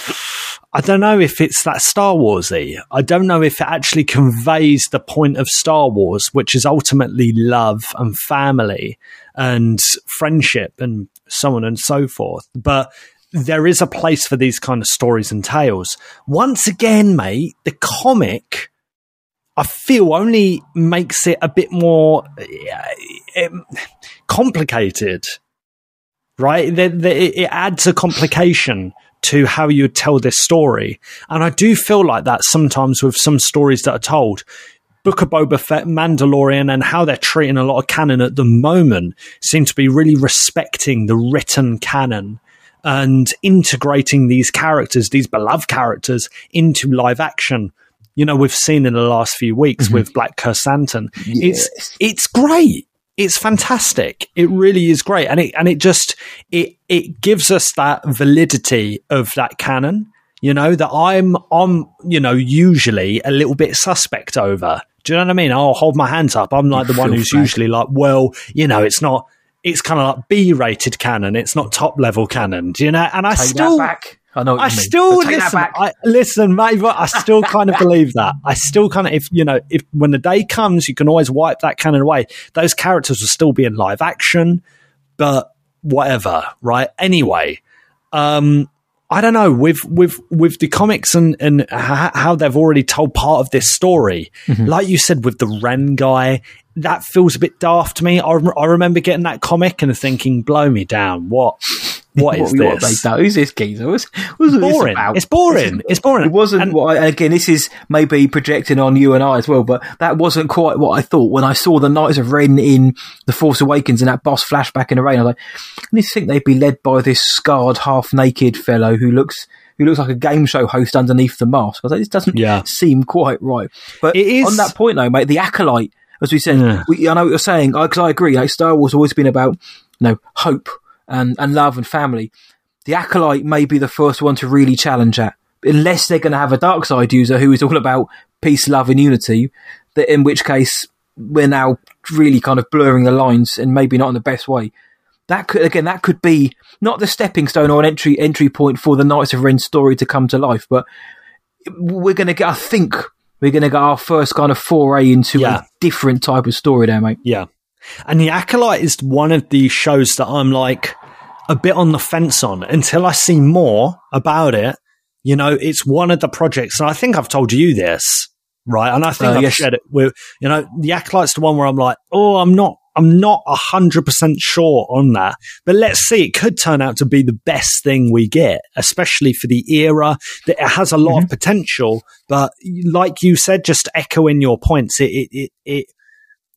Speaker 2: I don't know if it's that Star Warsy. I don't know if it actually conveys the point of Star Wars, which is ultimately love and family and friendship and so on and so forth. But there is a place for these kind of stories and tales. Once again, mate, the comic. I feel only makes it a bit more uh, um, complicated, right? It adds a complication to how you would tell this story. And I do feel like that sometimes with some stories that are told. Book of Boba Fett, Mandalorian, and how they're treating a lot of canon at the moment seem to be really respecting the written canon and integrating these characters, these beloved characters, into live action. You know, we've seen in the last few weeks mm-hmm. with Black Krrsantan. It's it's great. It's fantastic. It really is great, and it and it just it it gives us that validity of that canon. You know that I'm I'm you know usually a little bit suspect over. Do you know what I mean? I'll hold my hands up. I'm like the one who's usually like, well, you know, it's not. It's kind of like B-rated canon. It's not top level canon. Do you know? And I
Speaker 1: take
Speaker 2: still
Speaker 1: that back. I know. What
Speaker 2: I still listen. I, listen, mate. I still kind of believe that. I still kind of, if you know, if when the day comes, you can always wipe that canon away. Those characters will still be in live action, but whatever, right? Anyway, um, I don't know with with with the comics and and how they've already told part of this story.
Speaker 1: Mm-hmm.
Speaker 2: Like you said with the Ren guy, that feels a bit daft to me. I, I remember getting that comic and thinking, "Blow me down! What what is
Speaker 1: what, what
Speaker 2: this?"
Speaker 1: they do? Who's this geezer? What's, what's this
Speaker 2: boring.
Speaker 1: about?
Speaker 2: It's boring. It's boring.
Speaker 1: It wasn't
Speaker 2: And-
Speaker 1: what I, again. This is maybe projecting on you and I as well, but that wasn't quite what I thought when I saw the Knights of Ren in the Force Awakens and that boss flashback in the rain. I was like, I just think they'd be led by this scarred, half naked fellow who looks who looks like a game show host underneath the mask. I was like, this doesn't
Speaker 2: Yeah.
Speaker 1: seem quite right. But
Speaker 2: It is-
Speaker 1: on that point, though, mate, the acolyte, as we said,
Speaker 2: Yeah.
Speaker 1: we, I know what you're saying because I agree. Like Star Wars has always been about you know hope and and love and family the acolyte may be the first one to really challenge that unless they're going to have a dark side user who is all about peace love and unity that in which case we're now really kind of blurring the lines and maybe not in the best way that could again that could be not the stepping stone or an entry entry point for the knights of ren story to come to life but we're going to get i think we're going to get our first kind of foray into
Speaker 2: Yeah.
Speaker 1: a different type of story there mate
Speaker 2: Yeah. And The Acolyte is one of the shows that I'm like a bit on the fence on until I see more about it You know, it's one of the projects, and I think I've told you this, right? And I think
Speaker 1: Uh,
Speaker 2: I've
Speaker 1: yes.
Speaker 2: shared it with, you know, the Acolyte's the one where I'm like, oh, I'm not, I'm not a hundred percent sure on that, but let's see. It could turn out to be the best thing we get, especially for the era that it has a lot
Speaker 1: Mm-hmm.
Speaker 2: of potential. But like you said, just echoing your points, it, it, it, it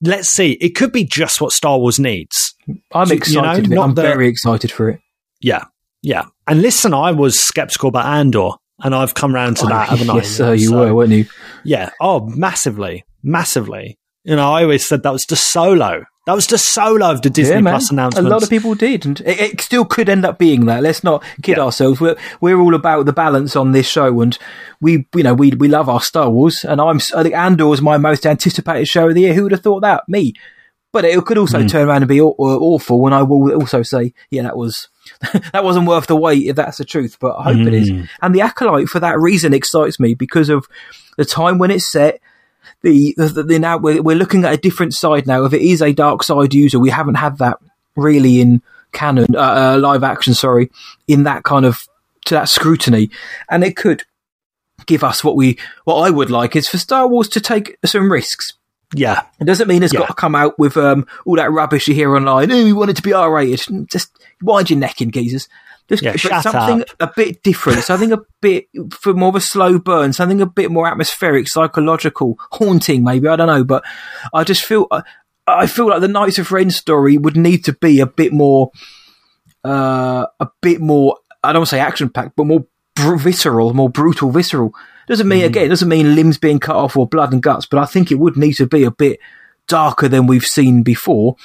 Speaker 2: let's see. It could be just what Star Wars needs.
Speaker 1: I'm
Speaker 2: you know,
Speaker 1: excited. I'm
Speaker 2: the-
Speaker 1: very excited for it.
Speaker 2: Yeah, yeah. And listen, I was skeptical about Andor, and I've come round to that, haven't
Speaker 1: yes, sir, you
Speaker 2: So-
Speaker 1: were, weren't you?
Speaker 2: Yeah. Oh, massively, massively. You know, I always said that was the solo. That was the solo of the Disney
Speaker 1: yeah.
Speaker 2: Plus
Speaker 1: A lot of people did, and it, it still could end up being that. Let's not kid
Speaker 2: Yeah.
Speaker 1: ourselves. We're we're all about the balance on this show, and we you know we we love our Star Wars, and I'm I think Andor is my most anticipated show of the year. Who would have thought that? Me. But it could also
Speaker 2: Hmm.
Speaker 1: turn around and be aw- uh, awful, and I will also say, yeah, that was that wasn't worth the wait if that's the truth. But I hope it is.
Speaker 2: Hmm.
Speaker 1: And the acolyte for that reason excites me because of the time when it's set. The, the, the now we're, we're looking at a different side now. If it is a dark side user, we haven't had that really in canon, uh, uh, live action. Sorry, in that kind of to that scrutiny, and it could give us what we what I would like is for Star Wars to take some risks.
Speaker 2: yeah,
Speaker 1: It doesn't mean it's
Speaker 2: Yeah.
Speaker 1: got to come out with um, all that rubbish you hear online. Oh, we want it to be R rated. Just wind your neck in, geezers. Just
Speaker 2: Yeah,
Speaker 1: but something
Speaker 2: up.
Speaker 1: a bit different, something a bit for more of a slow burn, something a bit more atmospheric, psychological, haunting, maybe I don't know. But I just feel I, I feel like the Knights of Ren story would need to be a bit more, uh, a bit more. I don't want to say action packed, but more br- visceral, more brutal, visceral. Doesn't
Speaker 2: Mm.
Speaker 1: mean again, doesn't mean limbs being cut off or blood and guts, but I think it would need to be a bit darker than we've seen before.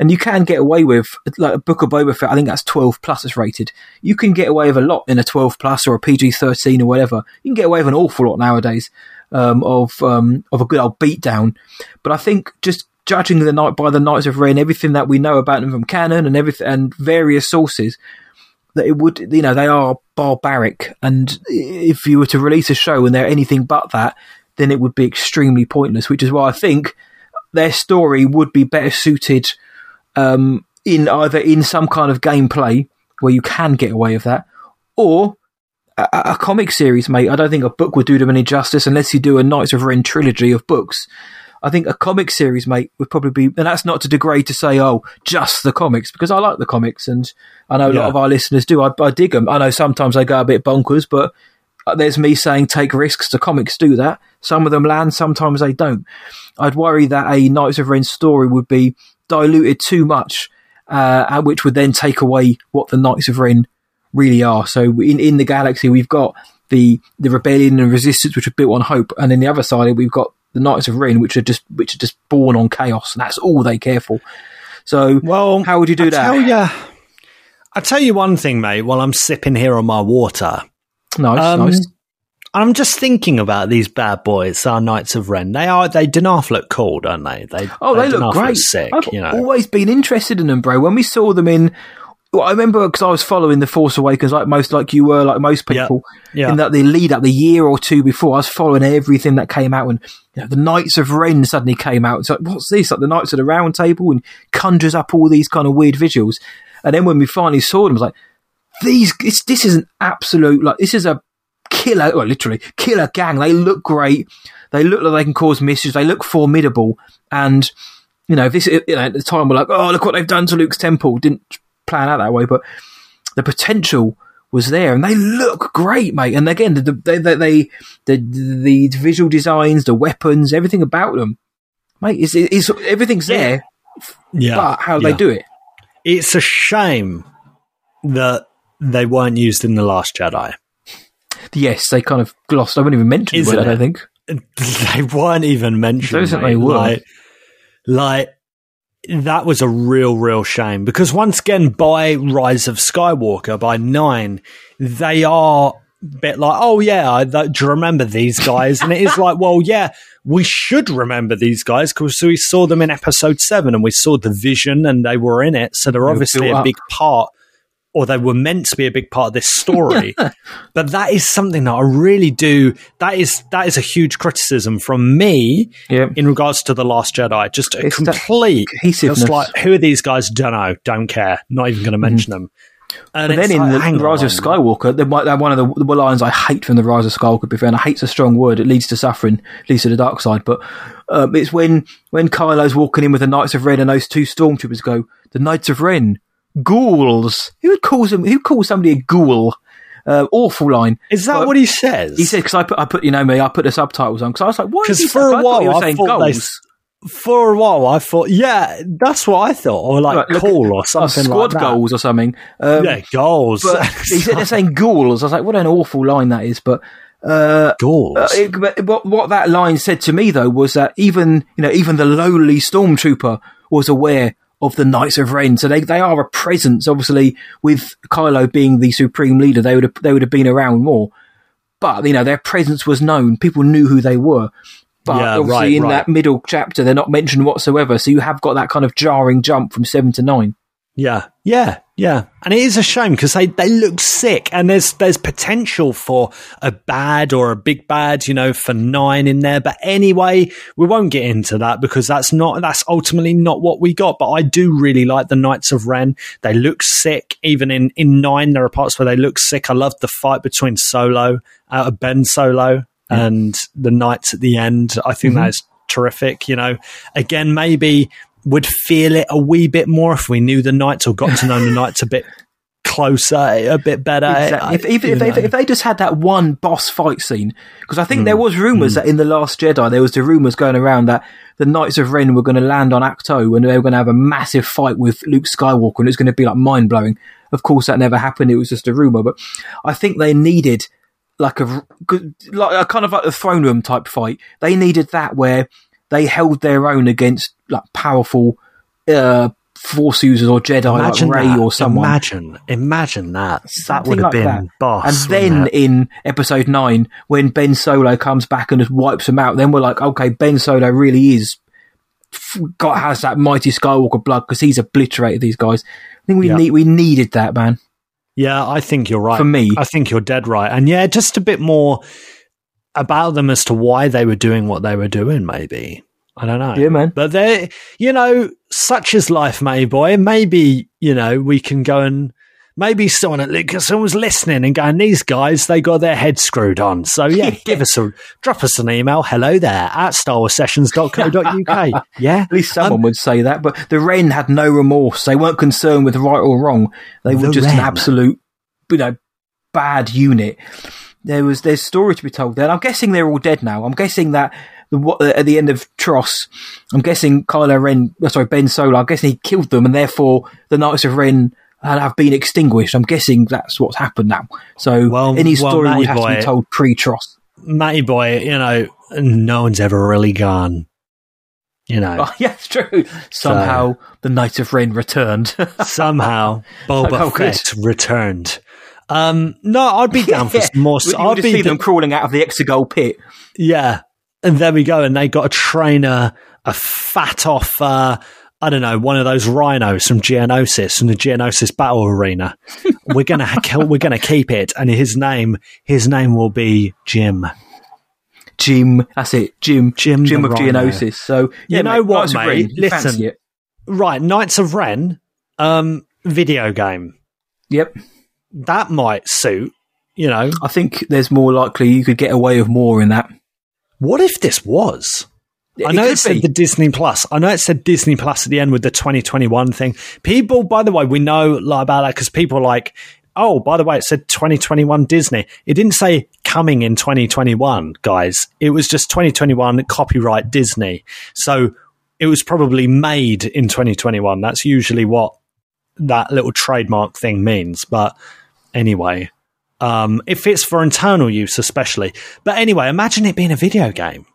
Speaker 1: And you can get away with like a Book of Boba Fett. I think that's twelve plus is rated. You can get away with a lot in a twelve plus or a PG thirteen or whatever. You can get away with an awful lot nowadays um, of um, of a good old beatdown. But I think just judging the night by the Knights of Ren, everything that we know about them from canon and everything and various sources, that it would you know they are barbaric. And if you were to release a show and they're anything but that, then it would be extremely pointless. Which is why I think their story would be better suited um, in either in some kind of gameplay where you can get away with that, or a, a comic series, mate. I don't think a book would do them any justice unless you do a Knights of Ren trilogy of books. I think a comic series, mate, would probably be, and that's not to degrade to say, oh, just the comics, because I like the comics, and I know a
Speaker 2: Yeah.
Speaker 1: lot of our listeners do. I, I dig them. I know sometimes they go a bit bonkers, but uh, there's me saying take risks. The comics do that. Some of them land, sometimes they don't. I'd worry that a Knights of Ren story would be diluted too much, uh, and which would then take away what the Knights of Ren really are. So in, in the galaxy, we've got the the rebellion and resistance, which are built on hope, and then the other side, we've got the Knights of Ren, which are just which are just born on chaos, and that's all they care for. So,
Speaker 2: Well,
Speaker 1: how would you do
Speaker 2: I
Speaker 1: that?
Speaker 2: Tell ya, I tell you one thing, mate. While I'm sipping here on my water,
Speaker 1: nice,
Speaker 2: Um,
Speaker 1: nice.
Speaker 2: I'm just thinking about these bad boys, our Knights of Ren. They are they do not look cool, don't they? They
Speaker 1: Oh, they,
Speaker 2: do
Speaker 1: look great.
Speaker 2: sick.
Speaker 1: I've
Speaker 2: you know,
Speaker 1: always been interested in them, bro. When we saw them in, well, I remember because I was following the Force Awakens, like most, like you were, like most
Speaker 2: Yeah.
Speaker 1: people.
Speaker 2: Yeah.
Speaker 1: In that the lead up, the year or two before, I was following everything that came out, and you know, the Knights of Ren suddenly came out. It's like, what's this? Like the Knights of the Round Table, and conjures up all these kind of weird visuals. And then when we finally saw them, it was like, these, this, this is an absolute, like, this is a killer, well, literally killer gang. They look great. They look like they can cause mischief. They look formidable. And, you know, this, you know, at the time we're like, oh, look what they've done to Luke's temple. Didn't plan out that way, but the potential was there and they look great, mate. And again, the, they, they, they, the, the visual designs, the weapons, everything about them, mate, is, is everything's there,
Speaker 2: yeah.
Speaker 1: but how they
Speaker 2: yeah.
Speaker 1: do it.
Speaker 2: It's a shame that they weren't used in the Last Jedi.
Speaker 1: Yes, they kind of glossed. I wouldn't even mention it,
Speaker 2: Isn't
Speaker 1: I don't think.
Speaker 2: they weren't even mentioned.
Speaker 1: Doesn't they were?
Speaker 2: Like, like that was a real, real shame because once again, by Rise of Skywalker, by nine, they are a bit like, oh yeah, I, that, do you remember these guys? And it is like, well, yeah, we should remember these guys because we saw them in Episode Seven and we saw the vision and they were in it, so they're obviously a
Speaker 1: up.
Speaker 2: big part. Or they were meant to be a big part of this story, but that is something that I really do. That is that is a huge criticism from me
Speaker 1: Yeah.
Speaker 2: in regards to the Last Jedi. Just a
Speaker 1: It's
Speaker 2: complete
Speaker 1: cohesiveness.
Speaker 2: Like who are these guys? Don't know. Don't care. Not even going to mention them. And
Speaker 1: then in
Speaker 2: like,
Speaker 1: the Rise of. Skywalker, the, one of the, the lines I hate from the Rise of Skywalker, to be fair, and I hate's a strong word. It leads to suffering, leads to the dark side. But um, it's when when Kylo's walking in with the Knights of Ren, and those two stormtroopers go, "The Knights of Ren, ghouls." Who would call them? Who calls somebody a ghoul? Uh, awful line.
Speaker 2: Is that
Speaker 1: But
Speaker 2: what he says?
Speaker 1: He said because I put I put you know me I put the subtitles on because I was like, why? is
Speaker 2: Because for a
Speaker 1: I thought
Speaker 2: while I thought they, for a while I thought, yeah, that's what I thought, or like
Speaker 1: Right, at-
Speaker 2: or something
Speaker 1: squad
Speaker 2: like that.
Speaker 1: goals or something. Um,
Speaker 2: yeah, goals.
Speaker 1: But he said they're saying ghouls. I was like, what an awful line that is. But
Speaker 2: goals.
Speaker 1: Uh, it- but what, what that line said to me though was that even you know even the lowly stormtrooper was aware of the Knights of Ren, so they they are a presence. Obviously, with Kylo being the supreme leader, they would have they would have been around more. But you know their presence was known; people knew who they were. But
Speaker 2: Yeah,
Speaker 1: obviously,
Speaker 2: right,
Speaker 1: in
Speaker 2: right.
Speaker 1: that middle chapter, they're not mentioned whatsoever. So you have got that kind of jarring jump from seven to nine.
Speaker 2: Yeah, yeah, yeah. And it is a shame because they, they look sick and there's there's potential for a bad or a big bad, you know, for nine in there. But anyway, we won't get into that because that's not that's ultimately not what we got. But I do really like the Knights of Ren. They look sick. Even in, in nine, there are parts where they look sick. I love the fight between Solo, uh, Ben Solo and the Knights at the end. I think that's terrific. You know, again, maybe would feel it a wee bit more if we knew the Knights or got to know the Knights a bit closer, a bit better.
Speaker 1: Exactly. If, if, if, they, if they just had that one boss fight scene, because I think there
Speaker 2: Hmm.
Speaker 1: was rumours that in the Last Jedi there was the rumours going around that the Knights of Ren were going to land on Ahch-To and they were going to have a massive fight with Luke Skywalker and it was going to be like mind blowing. Of course, that never happened. It was just a rumor, but I think they needed like a like a kind of like a throne room type fight. They needed that where they held their own against like powerful uh, Force users or Jedi
Speaker 2: imagine
Speaker 1: like Rey
Speaker 2: that.
Speaker 1: or someone.
Speaker 2: Imagine, imagine that. That would have
Speaker 1: like
Speaker 2: been
Speaker 1: that.
Speaker 2: boss.
Speaker 1: And then
Speaker 2: it?
Speaker 1: in episode nine, when Ben Solo comes back and just wipes them out, then we're like, okay, Ben Solo really is got has that mighty Skywalker blood because he's obliterated these guys. I think we
Speaker 2: Yeah.
Speaker 1: need we needed that man.
Speaker 2: Yeah, I think you're right.
Speaker 1: For me.
Speaker 2: I think you're dead right. And yeah, just a bit more about them as to why they were doing what they were doing, maybe. I don't know.
Speaker 1: Yeah, man.
Speaker 2: But they you know, such is life, Matty boy. Maybe, you know, we can go and maybe someone at Lucasfilm was listening and going, these guys, they got their heads screwed on. So yeah, give us a drop us an email. Hello there at star starwarssessions.co.uk. yeah.
Speaker 1: At least someone um, would say that. But the Ren had no remorse. They weren't concerned with right or wrong. They were
Speaker 2: The
Speaker 1: just an absolute, you know, bad unit. There was there's story to be told there. And I'm guessing they're all dead now. I'm guessing that the what uh, at the end of TROS, I'm guessing Kylo Ren, oh, sorry Ben Solo. I'm guessing he killed them, and therefore the Knights of Ren have been extinguished. I'm guessing that's what's happened now. So
Speaker 2: Well-
Speaker 1: any story
Speaker 2: Matty
Speaker 1: would have to be told pre-TROS.
Speaker 2: Matty boy, you know, no one's ever really gone. You know.
Speaker 1: Oh, yeah, it's true. Somehow the Knights of Ren returned.
Speaker 2: somehow Boba
Speaker 1: Oh.
Speaker 2: Fett returned. Um, no, I'd be down for some more.
Speaker 1: You
Speaker 2: I'd be
Speaker 1: see
Speaker 2: d-
Speaker 1: them crawling out of the Exegol pit.
Speaker 2: yeah, and there we go. And they got a trainer, a fat off. Uh, I don't know, one of those rhinos from Geonosis from the Geonosis battle arena. we're gonna ha- we're gonna keep it, and his name his name will be Jim.
Speaker 1: Jim, that's it, Jim,
Speaker 2: Jim
Speaker 1: Jim of
Speaker 2: Rhino.
Speaker 1: Geonosis. So
Speaker 2: You know
Speaker 1: mate,
Speaker 2: what, mate? Listen. Right, Knights of Ren, um, video game
Speaker 1: Yep,
Speaker 2: that might suit. You know,
Speaker 1: I think there's more likely you could get away with more in that.
Speaker 2: what if this was? I know it said
Speaker 1: be.
Speaker 2: the Disney Plus. I know it said Disney Plus at the end with the 2021 thing. People, by the way, we know like, about that because people are like, oh, by the way, it said 2021 Disney. It didn't say coming in 2021, guys. It was just 2021 copyright Disney. So it was probably made in 2021. That's usually what that little trademark thing means. But anyway, um, if it's for internal use, especially. But anyway, imagine it being a video game.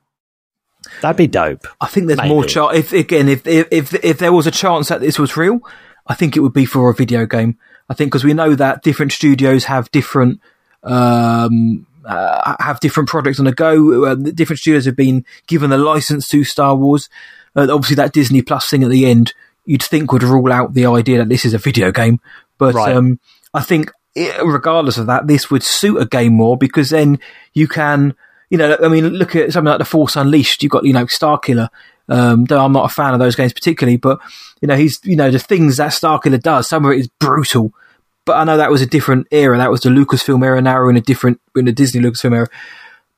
Speaker 2: That'd be dope.
Speaker 1: I think there's more chance. If again, if, if if if there was a chance that this was real, I think it would be for a video game. I think because we know that different studios have different um, uh, have different projects on the go. Um, different studios have been given the license to Star Wars. Uh, obviously, that Disney Plus thing at the end, you'd think would rule out the idea that this is a video game. But
Speaker 2: Right.
Speaker 1: um, I think, eh, regardless of that, this would suit a game more because then you can, you know, I mean, look at something like The Force Unleashed. You've got, you know, Starkiller. Um, though I'm not a fan of those games particularly, but you know, he's, you know, the things that Starkiller does, some of it is brutal, but I know that was a different era. That was the Lucasfilm era. Now we're in a different, in the Disney Lucasfilm era.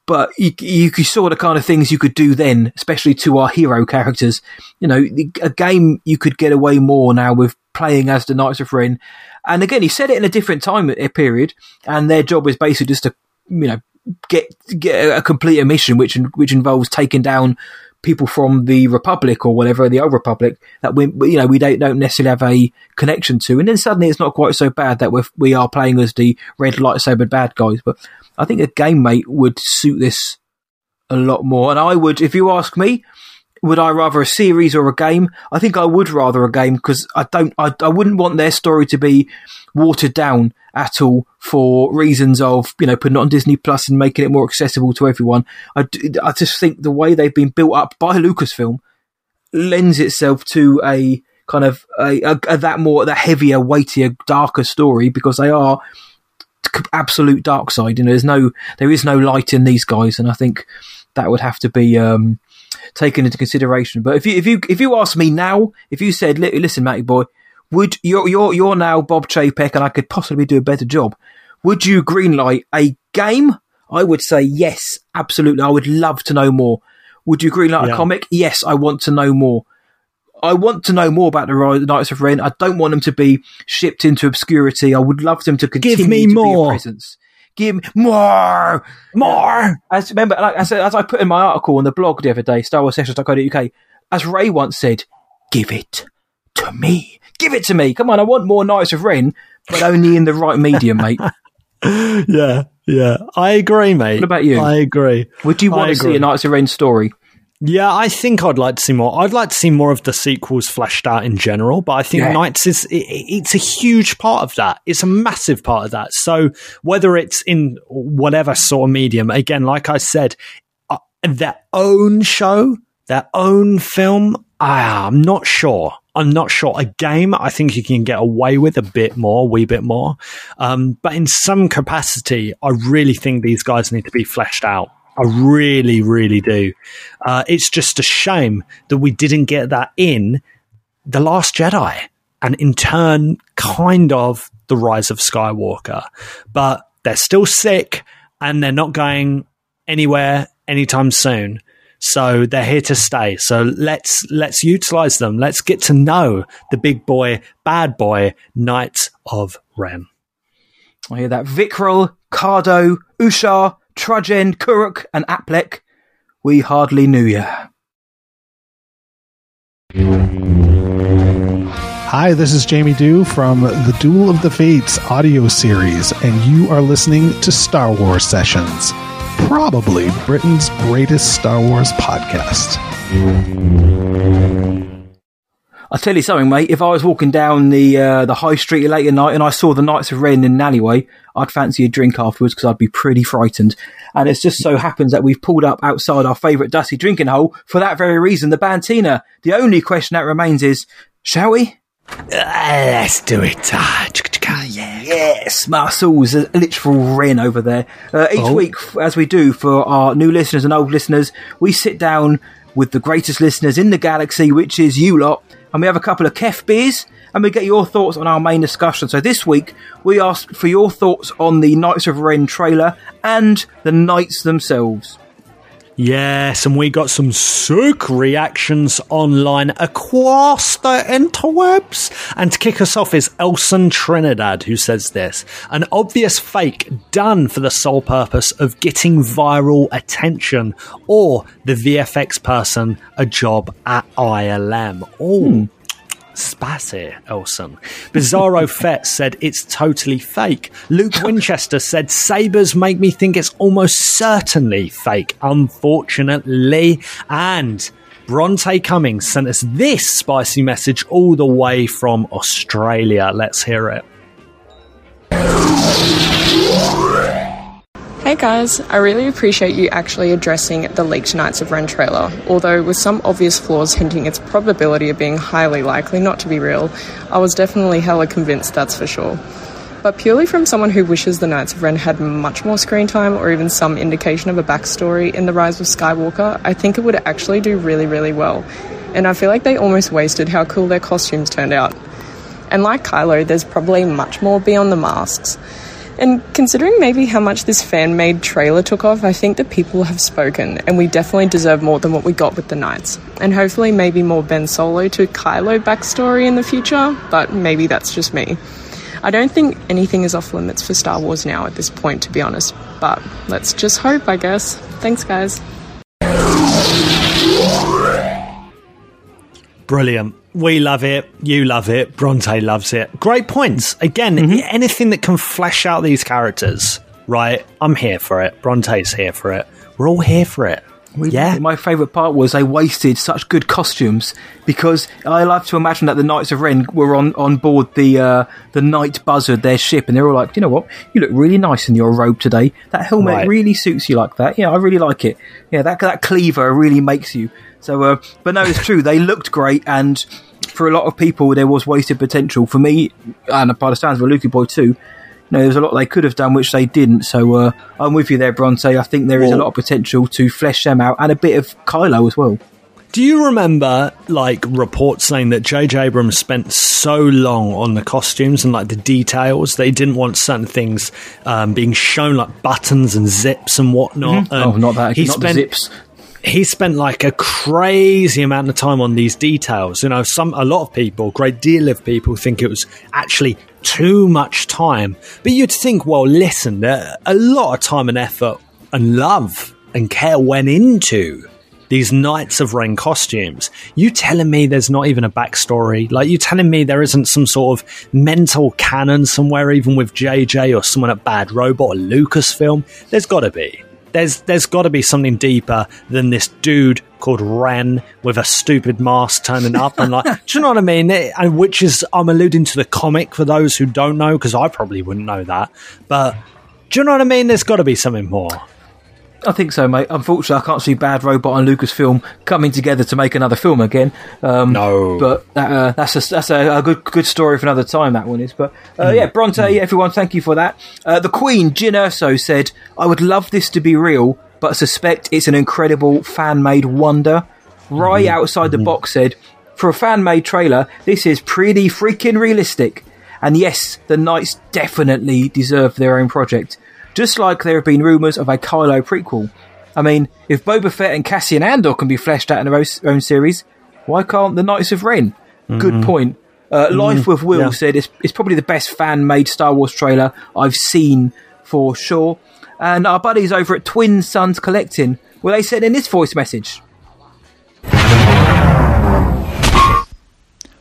Speaker 1: But you, you, you saw the kind of things you could do then, especially to our hero characters. You know, a game you could get away more now with playing as the Knights of Ren. And again, he said it in a different time uh, period, and their job is basically just to, you know, get get a, complete mission, which which involves taking down people from the Republic or whatever the old Republic that we you know we don't don't necessarily have a connection to, and then suddenly it's not quite so bad that we we are playing as the red lightsaber bad guys. But I think a game mate would suit this a lot more, and I would, if you ask me, would I rather a series or a game? I think I would rather a game because I don't, I, I wouldn't want their story to be watered down at all for reasons of, you know, putting it on Disney Plus and making it more accessible to everyone. I, I just think the way they've been built up by Lucasfilm lends itself to a kind of a, a, a that more, that heavier, weightier, darker story because they are absolute dark side. You know, there's no, there is no light in these guys, and I think that would have to be um, taken into consideration. But if you if you if you ask me now, if you said, "Listen, Matty boy, would you're you're you're now Bob Chapek, and I could possibly do a better job," would you greenlight a game? I would say yes, absolutely. I would love to know more. Would you greenlight
Speaker 2: Yeah.
Speaker 1: a comic? Yes, I want to know more. I want to know more about the Knights of Ren. I don't want them to be shipped into obscurity. I would love them to continue
Speaker 2: me
Speaker 1: to be
Speaker 2: more.
Speaker 1: presence. Give me more, more. As remember, like, as, as I put in my article on the blog the other day, StarWarsSessions.co.uk, as Rey once said, "Give it to me. Give it to me. Come on, I want more Knights of Ren, but only in the right medium, mate."
Speaker 2: Yeah, yeah. I agree, mate.
Speaker 1: What about you?
Speaker 2: I agree.
Speaker 1: Would you want
Speaker 2: I
Speaker 1: to see a Knights of Ren story?
Speaker 2: Yeah, I think I'd like to see more. I'd like to see more of the sequels fleshed out in general, but I think
Speaker 1: Yeah.
Speaker 2: Knights is i- i it's a huge part of that. It's a massive part of that. So whether it's in whatever sort of medium, again, like I said, uh, their own show, their own film, ah, I'm not sure. I'm not sure. A game, I think you can get away with a bit more, a wee bit more. Um, but in some capacity, I really think these guys need to be fleshed out. I really, really do. Uh, it's just a shame that we didn't get that in The Last Jedi and in turn, kind of The Rise of Skywalker. But they're still sick and they're not going anywhere anytime soon. So they're here to stay. So let's let's utilize them. Let's get to know the big boy, bad boy, Knights of Ren.
Speaker 1: I hear that. Vicrul, Cardo, Ushar, Trudgen, Kuruk, and Ap'lek. We hardly knew ya.
Speaker 4: Hi, this is Jamie Dew from the Duel of the Fates audio series, and you are listening to Star Wars Sessions, probably Britain's greatest Star Wars podcast.
Speaker 1: I'll tell you something, mate. If I was walking down the uh, the high street late at night and I saw the Knights of Ren in an alleyway, I'd fancy a drink afterwards because I'd be pretty frightened. And it just so happens that we've pulled up outside our favourite dusty drinking hole for that very reason, the Bantina. The only question that remains is, shall we?
Speaker 2: let's do it. Ah, yeah.
Speaker 1: Yes, Marcel's a literal Ren over there. Uh, each
Speaker 2: Oh.
Speaker 1: week, as we do for our new listeners and old listeners, we sit down with the greatest listeners in the galaxy, which is you lot, and we have a couple of Kef beers, and we get your thoughts on our main discussion. So this week, we asked for your thoughts on the Knights of Ren trailer and the Knights themselves.
Speaker 2: Yes, and we got some sick reactions online across the interwebs. And to kick us off is Elson Trinidad, who says this an obvious fake done for the sole purpose of getting viral attention, or the VFX person a job at ILM. Oh. Hmm. Spicy, Elson. Bizarro Fett said it's totally fake. Luke Winchester said sabers make me think it's almost certainly fake, unfortunately. And Bronte Cummings sent us this spicy message all the way from Australia. Let's hear it.
Speaker 5: Hey guys, I really appreciate you actually addressing the leaked Knights of Ren trailer, although with some obvious flaws hinting its probability of being highly likely not to be real, I was definitely hella convinced that's for sure. But purely from someone who wishes the Knights of Ren had much more screen time or even some indication of a backstory in The Rise of Skywalker, I think it would actually do really, really well. And I feel like they almost wasted how cool their costumes turned out. And like Kylo, there's probably much more beyond the masks. And considering maybe how much this fan made trailer took off, I think that people have spoken, and we definitely deserve more than what we got with the Knights. And hopefully, maybe more Ben Solo to Kylo backstory in the future, but maybe that's just me. I don't think anything is off limits for Star Wars now at this point, to be honest, but let's just hope, I guess. Thanks, guys.
Speaker 2: Brilliant. We love it. You love it. Bronte loves it. Great points. Again, anything that can flesh out these characters, right? I'm here for it. Bronte's here for it. We're all here for it. Yeah.
Speaker 1: My favourite part was they wasted such good costumes because I love to imagine that the Knights of Ren were on, on board the uh, the Night Buzzard, their ship, and they're all like, you know what, you look really nice in your robe today. That helmet
Speaker 2: Right.
Speaker 1: really suits you like that. Yeah, I really like it. Yeah, that that cleaver really makes you. So, uh, but no, it's true. They looked great, and for a lot of people, there was wasted potential. For me, and by the sounds of Lukey Boy too. You know, there's a lot they could have done which they didn't. So uh, I'm with you there, Bronte. I think there is a lot of potential to flesh them out, and a bit of Kylo as well.
Speaker 2: Do you remember like reports saying that J.J. Abrams spent so long on the costumes and like the details? They didn't want certain things um, being shown, like buttons and zips and whatnot.
Speaker 1: Mhm.
Speaker 2: And
Speaker 1: Oh, not that-
Speaker 2: He
Speaker 1: not the
Speaker 2: spent,
Speaker 1: zips.
Speaker 2: He spent like a crazy amount of time on these details. You know, some a lot of people, great deal of people, think it was actually too much time. But you'd think, well, listen, uh, a lot of time and effort and love and care went into these Knights of Ren costumes. You telling me there's not even a backstory? Like you telling me there isn't some sort of mental canon somewhere, even with JJ or someone at Bad Robot or Lucasfilm? There's got to be. There's there's got to be something deeper than this dude called Ren with a stupid mask turning up and like, do you know what I mean? It- and which is I'm alluding to the comic for those who don't know because I probably wouldn't know that. But do you know what I mean? There's got to be something more.
Speaker 1: I think so, mate. Unfortunately, I can't see Bad Robot and Lucasfilm coming together to make another film again. Um,
Speaker 2: no,
Speaker 1: but that, uh, that's a, that's a, a good good story for another time. That one is. But uh, yeah, Bronte, everyone, thank you for that. Uh, the Queen, Jyn Erso, said, "I would love this to be real, but suspect it's an incredible fan made wonder." Right outside the box said, "For a fan made trailer, this is pretty freaking realistic." And yes, the Knights definitely deserve their own project. Just like there have been rumours of a Kylo prequel. I mean, if Boba Fett and Cassian Andor can be fleshed out in their own, series, why can't the Knights of Ren? Good
Speaker 2: Mhm.
Speaker 1: point. Uh, Life
Speaker 2: Mhm,
Speaker 1: with Will
Speaker 2: yeah.
Speaker 1: said it's, it's probably the best fan made Star Wars trailer I've seen for sure. And our buddies over at Twin Sons Collecting, well, they said in this voice message.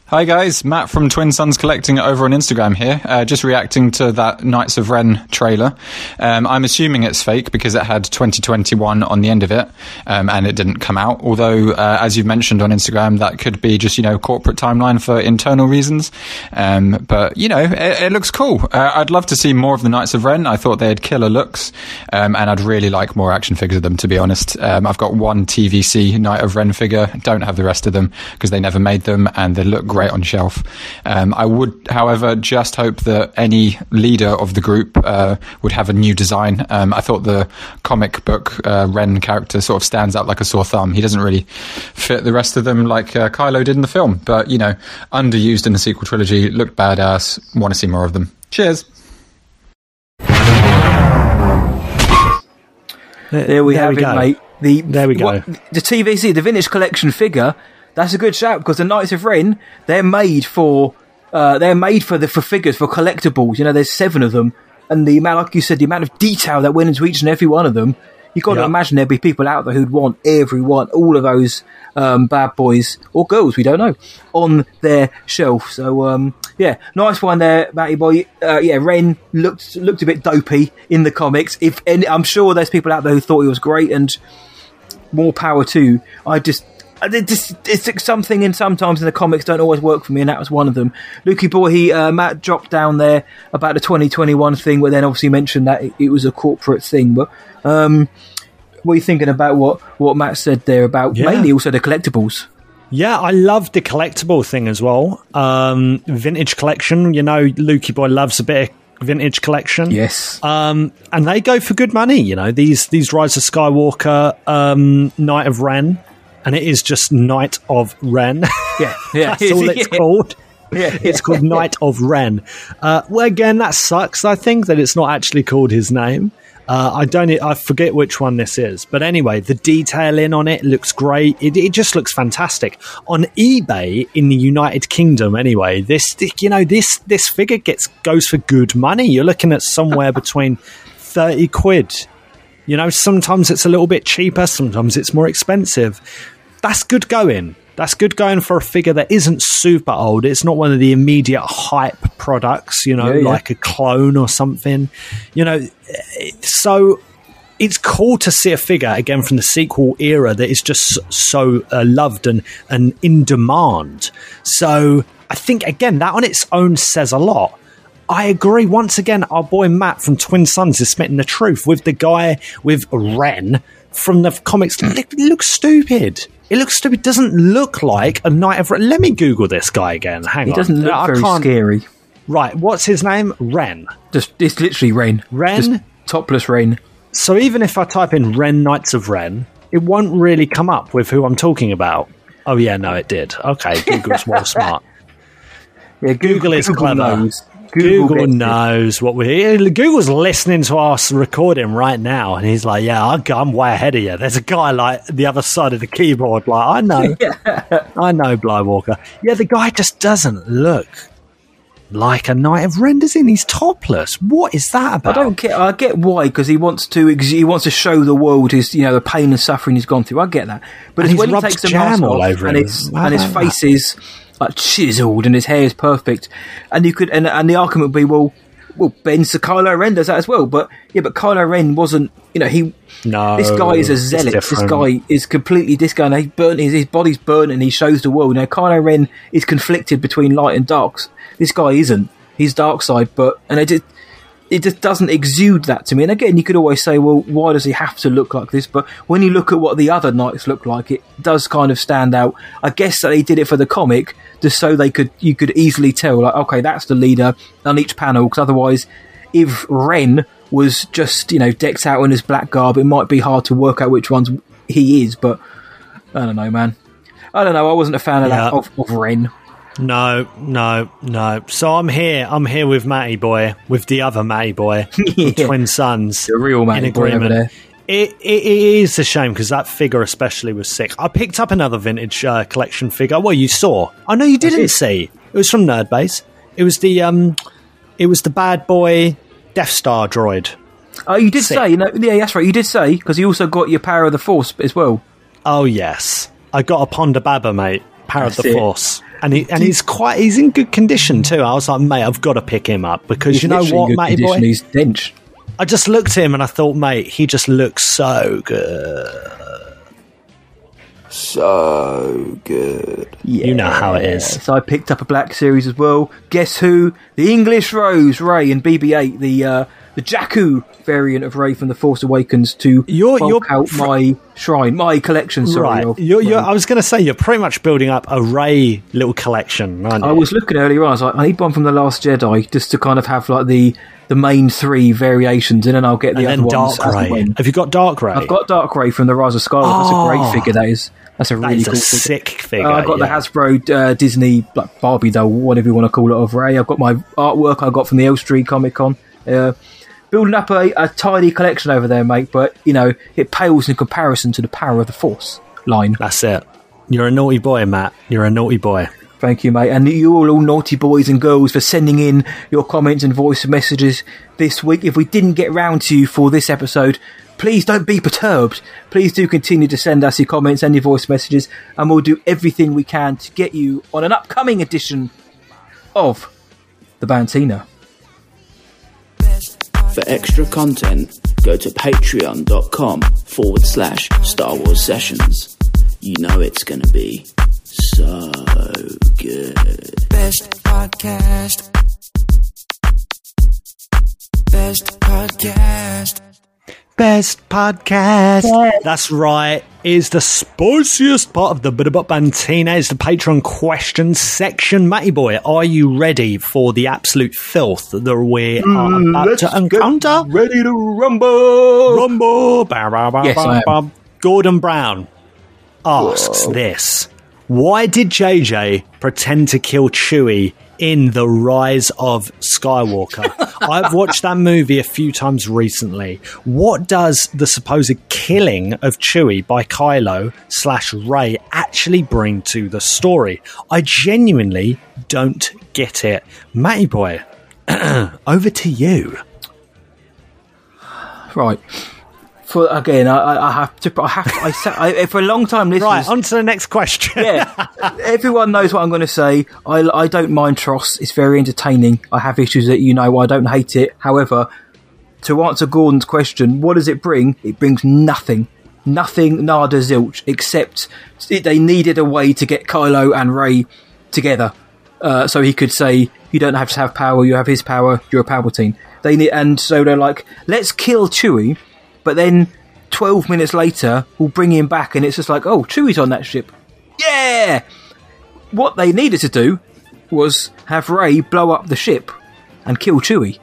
Speaker 6: Hi guys, Matt from Twin Sons Collecting over on Instagram here, uh, just reacting to that Knights of Ren trailer. Um, I'm assuming it's fake because it had 2021 on the end of it, um, and it didn't come out. Although, uh, as you've mentioned on Instagram, that could be just you know corporate timeline for internal reasons. Um, but you know, it, it looks cool. Uh, I'd love to see more of the Knights of Ren. I thought they had killer looks, um, and I'd really like more action figures of them. To be honest, um, I've got one TVC Knight of Ren figure. Don't have the rest of them because they never made them, and they look great on shelf. Um, I would, however, just hope that any leader of the group uh, would have a new design. Um, I thought the comic book uh, Ren character sort of stands out like a sore thumb. He doesn't really fit the rest of them like uh, Kylo did in the film, but you know, underused in the sequel trilogy, looked badass. Want to see more of them. Cheers.
Speaker 1: There we
Speaker 2: There
Speaker 1: have
Speaker 2: we
Speaker 1: it,
Speaker 2: go.
Speaker 1: mate. The
Speaker 2: There we go.
Speaker 1: what- the TVC, the vintage collection figure. That's a good shout because the Knights of Ren, they're made for, uh, they're made for the for figures for collectibles. You know, there's seven of them, and the amount, like you said, the amount of detail that went into each and every one of them. You got to imagine there'd be people out there who'd want every one, all of those um, bad boys or girls, we don't know, on their shelf. So um, yeah, nice one there, Matty boy. Uh, yeah, Ren looked looked a bit dopey in the comics. If and I'm sure there's people out there who thought he was great, and more power to. I just. I did just, it's something in sometimes in the comics don't always work for me, and that was one of them. Lukey boy, he uh, Matt dropped down there about the 2021 thing, but then obviously mentioned that it, it was a corporate thing. But um, what are you thinking about what what Matt said there about
Speaker 2: Yeah.
Speaker 1: mainly also the collectibles?
Speaker 2: Yeah, I love the collectible thing as well. Um, vintage collection, you know, Lukey Boy loves a bit of vintage collection.
Speaker 1: Yes.
Speaker 2: Um, and they go for good money, you know, these these Rise of Skywalker, um, Knight of Ren, and it is just Knight of Ren.
Speaker 1: Yeah, yeah.
Speaker 2: That's all it's
Speaker 1: Yeah.
Speaker 2: called. it's called Knight of Ren. Uh, well, again, that sucks. I think that it's not actually called his name. Uh, I don't. I forget which one this is, but anyway, the detailing on it looks great. It, it just looks fantastic on eBay in the United Kingdom. Anyway, this you know this this figure gets goes for good money. You're looking at somewhere between thirty quid. You know, sometimes it's a little bit cheaper, sometimes it's more expensive. That's good going. That's good going for a figure that isn't super old. It's not one of the immediate hype products, you know,
Speaker 1: Yeah, yeah.
Speaker 2: like a clone or something. You know, so it's cool to see a figure again from the sequel era that is just so uh, loved and, and in demand. So I think again that on its own says a lot. I agree. Once again, our boy Matt from Twin Sons is spitting the truth with the guy with Ren from the comics. It looks stupid. It looks stupid. It doesn't look like a Knight of Ren. Let me Google this guy again. Hang
Speaker 1: He
Speaker 2: on.
Speaker 1: He doesn't look
Speaker 2: I
Speaker 1: very
Speaker 2: can't-
Speaker 1: scary.
Speaker 2: Right. What's his name? Ren.
Speaker 1: Just it's literally Ren.
Speaker 2: Ren?
Speaker 1: Just topless Ren.
Speaker 2: So even if I type in Ren Knights of Ren, it won't really come up with who I'm talking about. Oh yeah, no, it did. Okay, Google's more smart.
Speaker 1: Yeah,
Speaker 2: Google is
Speaker 1: Google
Speaker 2: clever.
Speaker 1: knows.
Speaker 2: Google,
Speaker 1: it.
Speaker 2: knows what we're. Google's listening to us recording right now, and he's like, "Yeah, I'm, I'm way ahead of you." There's a guy like the other side of the keyboard, like I know, yeah. I know, Blywalker. Yeah, the guy just doesn't look like a Knight of Ren, does he? He's topless. What is that about?
Speaker 1: I don't get. I get why because he wants to. ex- He wants to show the world his, you know, the pain and suffering he's gone through. I get that, but
Speaker 2: And
Speaker 1: it's
Speaker 2: he's
Speaker 1: when he takes the
Speaker 2: jam
Speaker 1: mask
Speaker 2: all
Speaker 1: off
Speaker 2: over
Speaker 1: and
Speaker 2: him.
Speaker 1: his and his
Speaker 2: that?
Speaker 1: face is like chiseled and his hair is perfect, and you could and and the argument would be well. Well, Ben so Kylo Ren does that as well, but yeah, but Kylo Ren wasn't. You know, he
Speaker 2: No,
Speaker 1: this guy is a zealot. This guy is completely this guy. And he burnt his, his body's burnt, and he shows the world. Now Kylo Ren is conflicted between light and darks. This guy isn't. He's dark side, but and it just it just doesn't exude that to me. And again, you could always say, well, why does he have to look like this? But when you look at what the other knights look like, it does kind of stand out. I guess that they did it for the comic just so they could you could easily tell, like, okay, that's the leader on each panel. Because otherwise, if Ren was just you know decked out in his black garb, it might be hard to work out which ones he is. But I don't know, man. I don't know. I wasn't a fan of that of, of Ren.
Speaker 2: No, no, no. So I'm here. I'm here with Matty Boy, with the other Matty Boy,
Speaker 1: Yeah.
Speaker 2: Twin Sons.
Speaker 1: The real Matty
Speaker 2: in
Speaker 1: Boy over there.
Speaker 2: It, it, it is a shame because that figure especially was sick. I picked up another vintage uh, collection figure. Well, you saw. I know you didn't
Speaker 1: did.
Speaker 2: see. It was from Nerdbase. It was the um, it was the bad boy Death Star droid.
Speaker 1: Oh, you did
Speaker 2: Sick.
Speaker 1: say, you know, yeah, that's right. You did say because you also got your power of the force as well.
Speaker 2: Oh yes, I got a Ponda Baba, mate. Of
Speaker 1: That's
Speaker 2: the
Speaker 1: it.
Speaker 2: Force, and he and he's quite he's in good condition too. I was like, mate, I've got to pick him up because
Speaker 1: He's
Speaker 2: you know what, Matty boy.
Speaker 1: He's dench.
Speaker 2: I just looked at him and I thought, mate, he just looks so good.
Speaker 7: So good.
Speaker 2: You know how it is.
Speaker 1: So I picked up a black series as well. Guess who? The English Rose, Rey, and BB-8, the uh, the Jakku variant of Rey from the Force Awakens to
Speaker 2: You're-
Speaker 1: bulk
Speaker 2: you're
Speaker 1: out my shrine, my collection. Sorry,
Speaker 2: right.
Speaker 1: of
Speaker 2: You're, you're, I was going to say you're pretty much building up a Rey little collection?
Speaker 1: I was looking earlier on. I was like, I need one from the Last Jedi just to kind of have like the the main three variations, and then I'll get the
Speaker 2: and
Speaker 1: other ones.
Speaker 2: Dark
Speaker 1: Rey.
Speaker 2: Have you got Dark Rey?
Speaker 1: I've got Dark Rey from the Rise of Skywalker. That's a
Speaker 2: Oh.
Speaker 1: great figure. That is. That's a really cool
Speaker 2: a
Speaker 1: figure.
Speaker 2: sick figure.
Speaker 1: Uh, I've got the. Hasbro uh, Disney like Barbie doll, whatever you want to call it, of Rey. I've got my artwork I got from the Elstree Comic Con. Uh, building up a, a tiny collection over there, mate, but you know it pales in comparison to the power of the Force line.
Speaker 2: That's it. You're a naughty boy, Matt. You're a naughty boy.
Speaker 1: Thank you, mate, and you all, all naughty boys and girls for sending in your comments and voice messages this week. If we didn't get round to you for this episode, please don't be perturbed. Please do continue to send us your comments and your voice messages, and we'll do everything we can to get you on an upcoming edition of the Bantina.
Speaker 7: For extra content, go to patreon.com forward slash Star Wars Sessions. You know it's gonna be so good. Best podcast. Best podcast.
Speaker 2: Best podcast. That's right. Is the spiciest part of the bit about Bantina is the Patreon question section. Matty boy, are you ready for the absolute filth that we are mm, about to encounter?
Speaker 1: Ready to rumble!
Speaker 2: Rumble. Bow, bow, bow,
Speaker 1: Yes,
Speaker 2: bow,
Speaker 1: I am.
Speaker 2: Gordon Brown asks this. Why did JJ pretend to kill Chewie in The Rise of Skywalker. I've watched that movie a few times recently. What does the supposed killing of Chewie by Kylo slash Rey actually bring to the story? I genuinely don't get it. Matty boy, over to you.
Speaker 1: Right. For again, I, I- have to. I have. To, I, sa- I for a long time. Listeners,
Speaker 2: Right, on to the next question.
Speaker 1: yeah, everyone knows what I'm going to say. I, I don't mind TROS. It's very entertaining. I have issues that you know. I don't hate it. However, to answer Gordon's question, what does it bring? It brings nothing. Nothing, nada, zilch, except it, they needed a way to get Kylo and Rey together. Uh, so he could say, you don't have to have power, you have his power, you're a Palpatine. They need, and so they're like, let's kill Chewie, but then 12 minutes later, we'll bring him back, and it's just like, oh, Chewie's on that ship. Yeah! What they needed to do was have Rey blow up the ship and kill Chewie.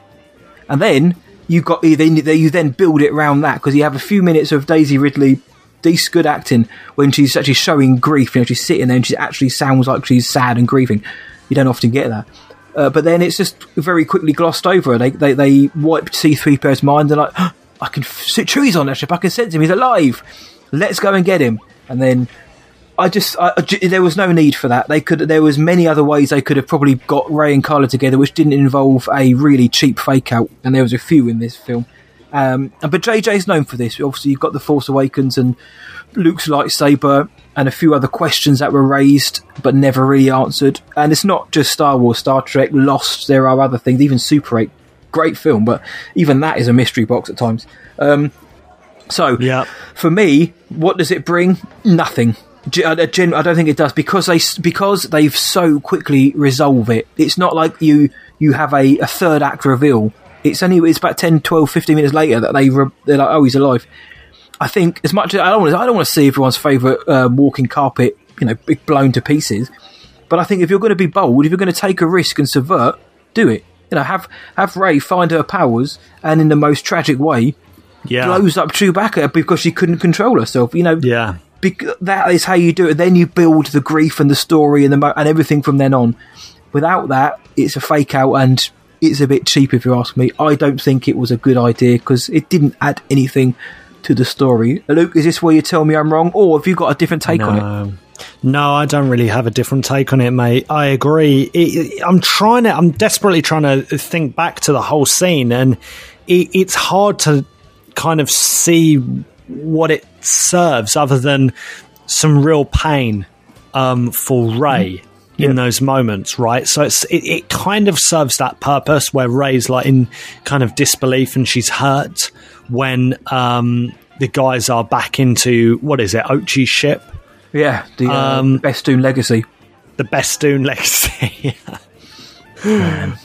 Speaker 1: And then you got you then you then build it around that because you have a few minutes of Daisy Ridley, decent good acting when she's actually showing grief. You know, she's sitting there and she actually sounds like she's sad and grieving. You don't often get that. Uh, but then it's just very quickly glossed over. They they, they wipe C3PO's mind. They're like, I can f- Chewie's on that ship. I can sense him. He's alive. Let's go and get him. And then I just I, I there was no need for that. They could there was many other ways they could have probably got Rey and Carla together, which didn't involve a really cheap fake out, and there was a few in this film. Um, but JJ's known for this. Obviously, you've got the Force Awakens and Luke's lightsaber, and a few other questions that were raised but never really answered. And it's not just Star Wars, Star Trek, Lost. There are other things, even Super Eight, great film, but even that is a mystery box at times. Um, so, for me, what does it bring? Nothing. I gen- I don't think it does because they because they've so quickly resolve it. It's not like you you have a, a third act reveal. It's only it's about 10, 12, 15 minutes later that they re- they're like, oh, he's alive. I think as much as I don't want to, I don't want to see everyone's favourite uh, walking carpet, you know, blown to pieces. But I think if you're going to be bold, if you're going to take a risk and subvert, do it. You know, have have Rey find her powers, and in the most tragic way,
Speaker 2: Yeah.
Speaker 1: blows up Chewbacca because she couldn't control herself. You know,
Speaker 2: yeah.
Speaker 1: Bec- that is how you do it. Then you build the grief and the story and the mo- and everything from then on. Without that, it's a fake out and it's a bit cheap if you ask me. I don't think it was a good idea because it didn't add anything to the story. Luke, is this where you tell me I'm wrong, or have you got a different take on it?
Speaker 2: No. I don't really have a different take on it, mate. I agree. It, I'm trying to, I'm desperately trying to think back to the whole scene, and it, it's hard to kind of see what it serves other than some real pain um, for Rey in those moments, right? So it's it, it kind of serves that purpose where Rey's like in kind of disbelief and she's hurt when um, the guys are back into what is it, Ochi's ship.
Speaker 1: Yeah, the uh,
Speaker 2: Um,
Speaker 1: Bestoon legacy.
Speaker 2: The Bestoon legacy.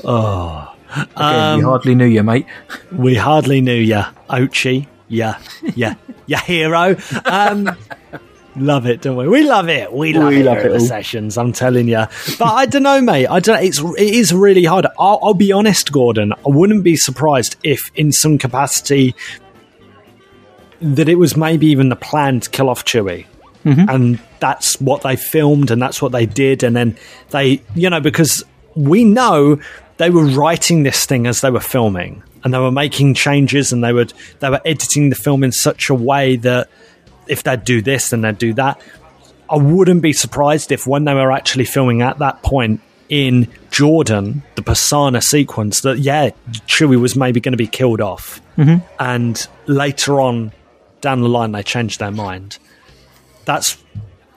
Speaker 2: oh.
Speaker 1: Again,
Speaker 2: Um,
Speaker 1: we hardly knew you, mate.
Speaker 2: We hardly knew you, Ochi. Yeah, yeah, yeah, hero. Um, love it, don't we? We love it. We love
Speaker 1: We
Speaker 2: it
Speaker 1: love it
Speaker 2: at the sessions. I'm telling you. But I don't know, mate. I don't. It's it is really hard. I'll, I'll be honest, Gordon. I wouldn't be surprised if, in some capacity, that it was maybe even the plan to kill off Chewie. And that's what they filmed and that's what they did. And then they, you know, because we know they were writing this thing as they were filming and they were making changes and they would, they were editing the film in such a way that if they'd do this, and they'd do that. I wouldn't be surprised if when they were actually filming at that point in Jordan, the Pasaana sequence, that yeah, Chewie was maybe going to be killed off.
Speaker 1: Mhm.
Speaker 2: And later on down the line, they changed their mind. That's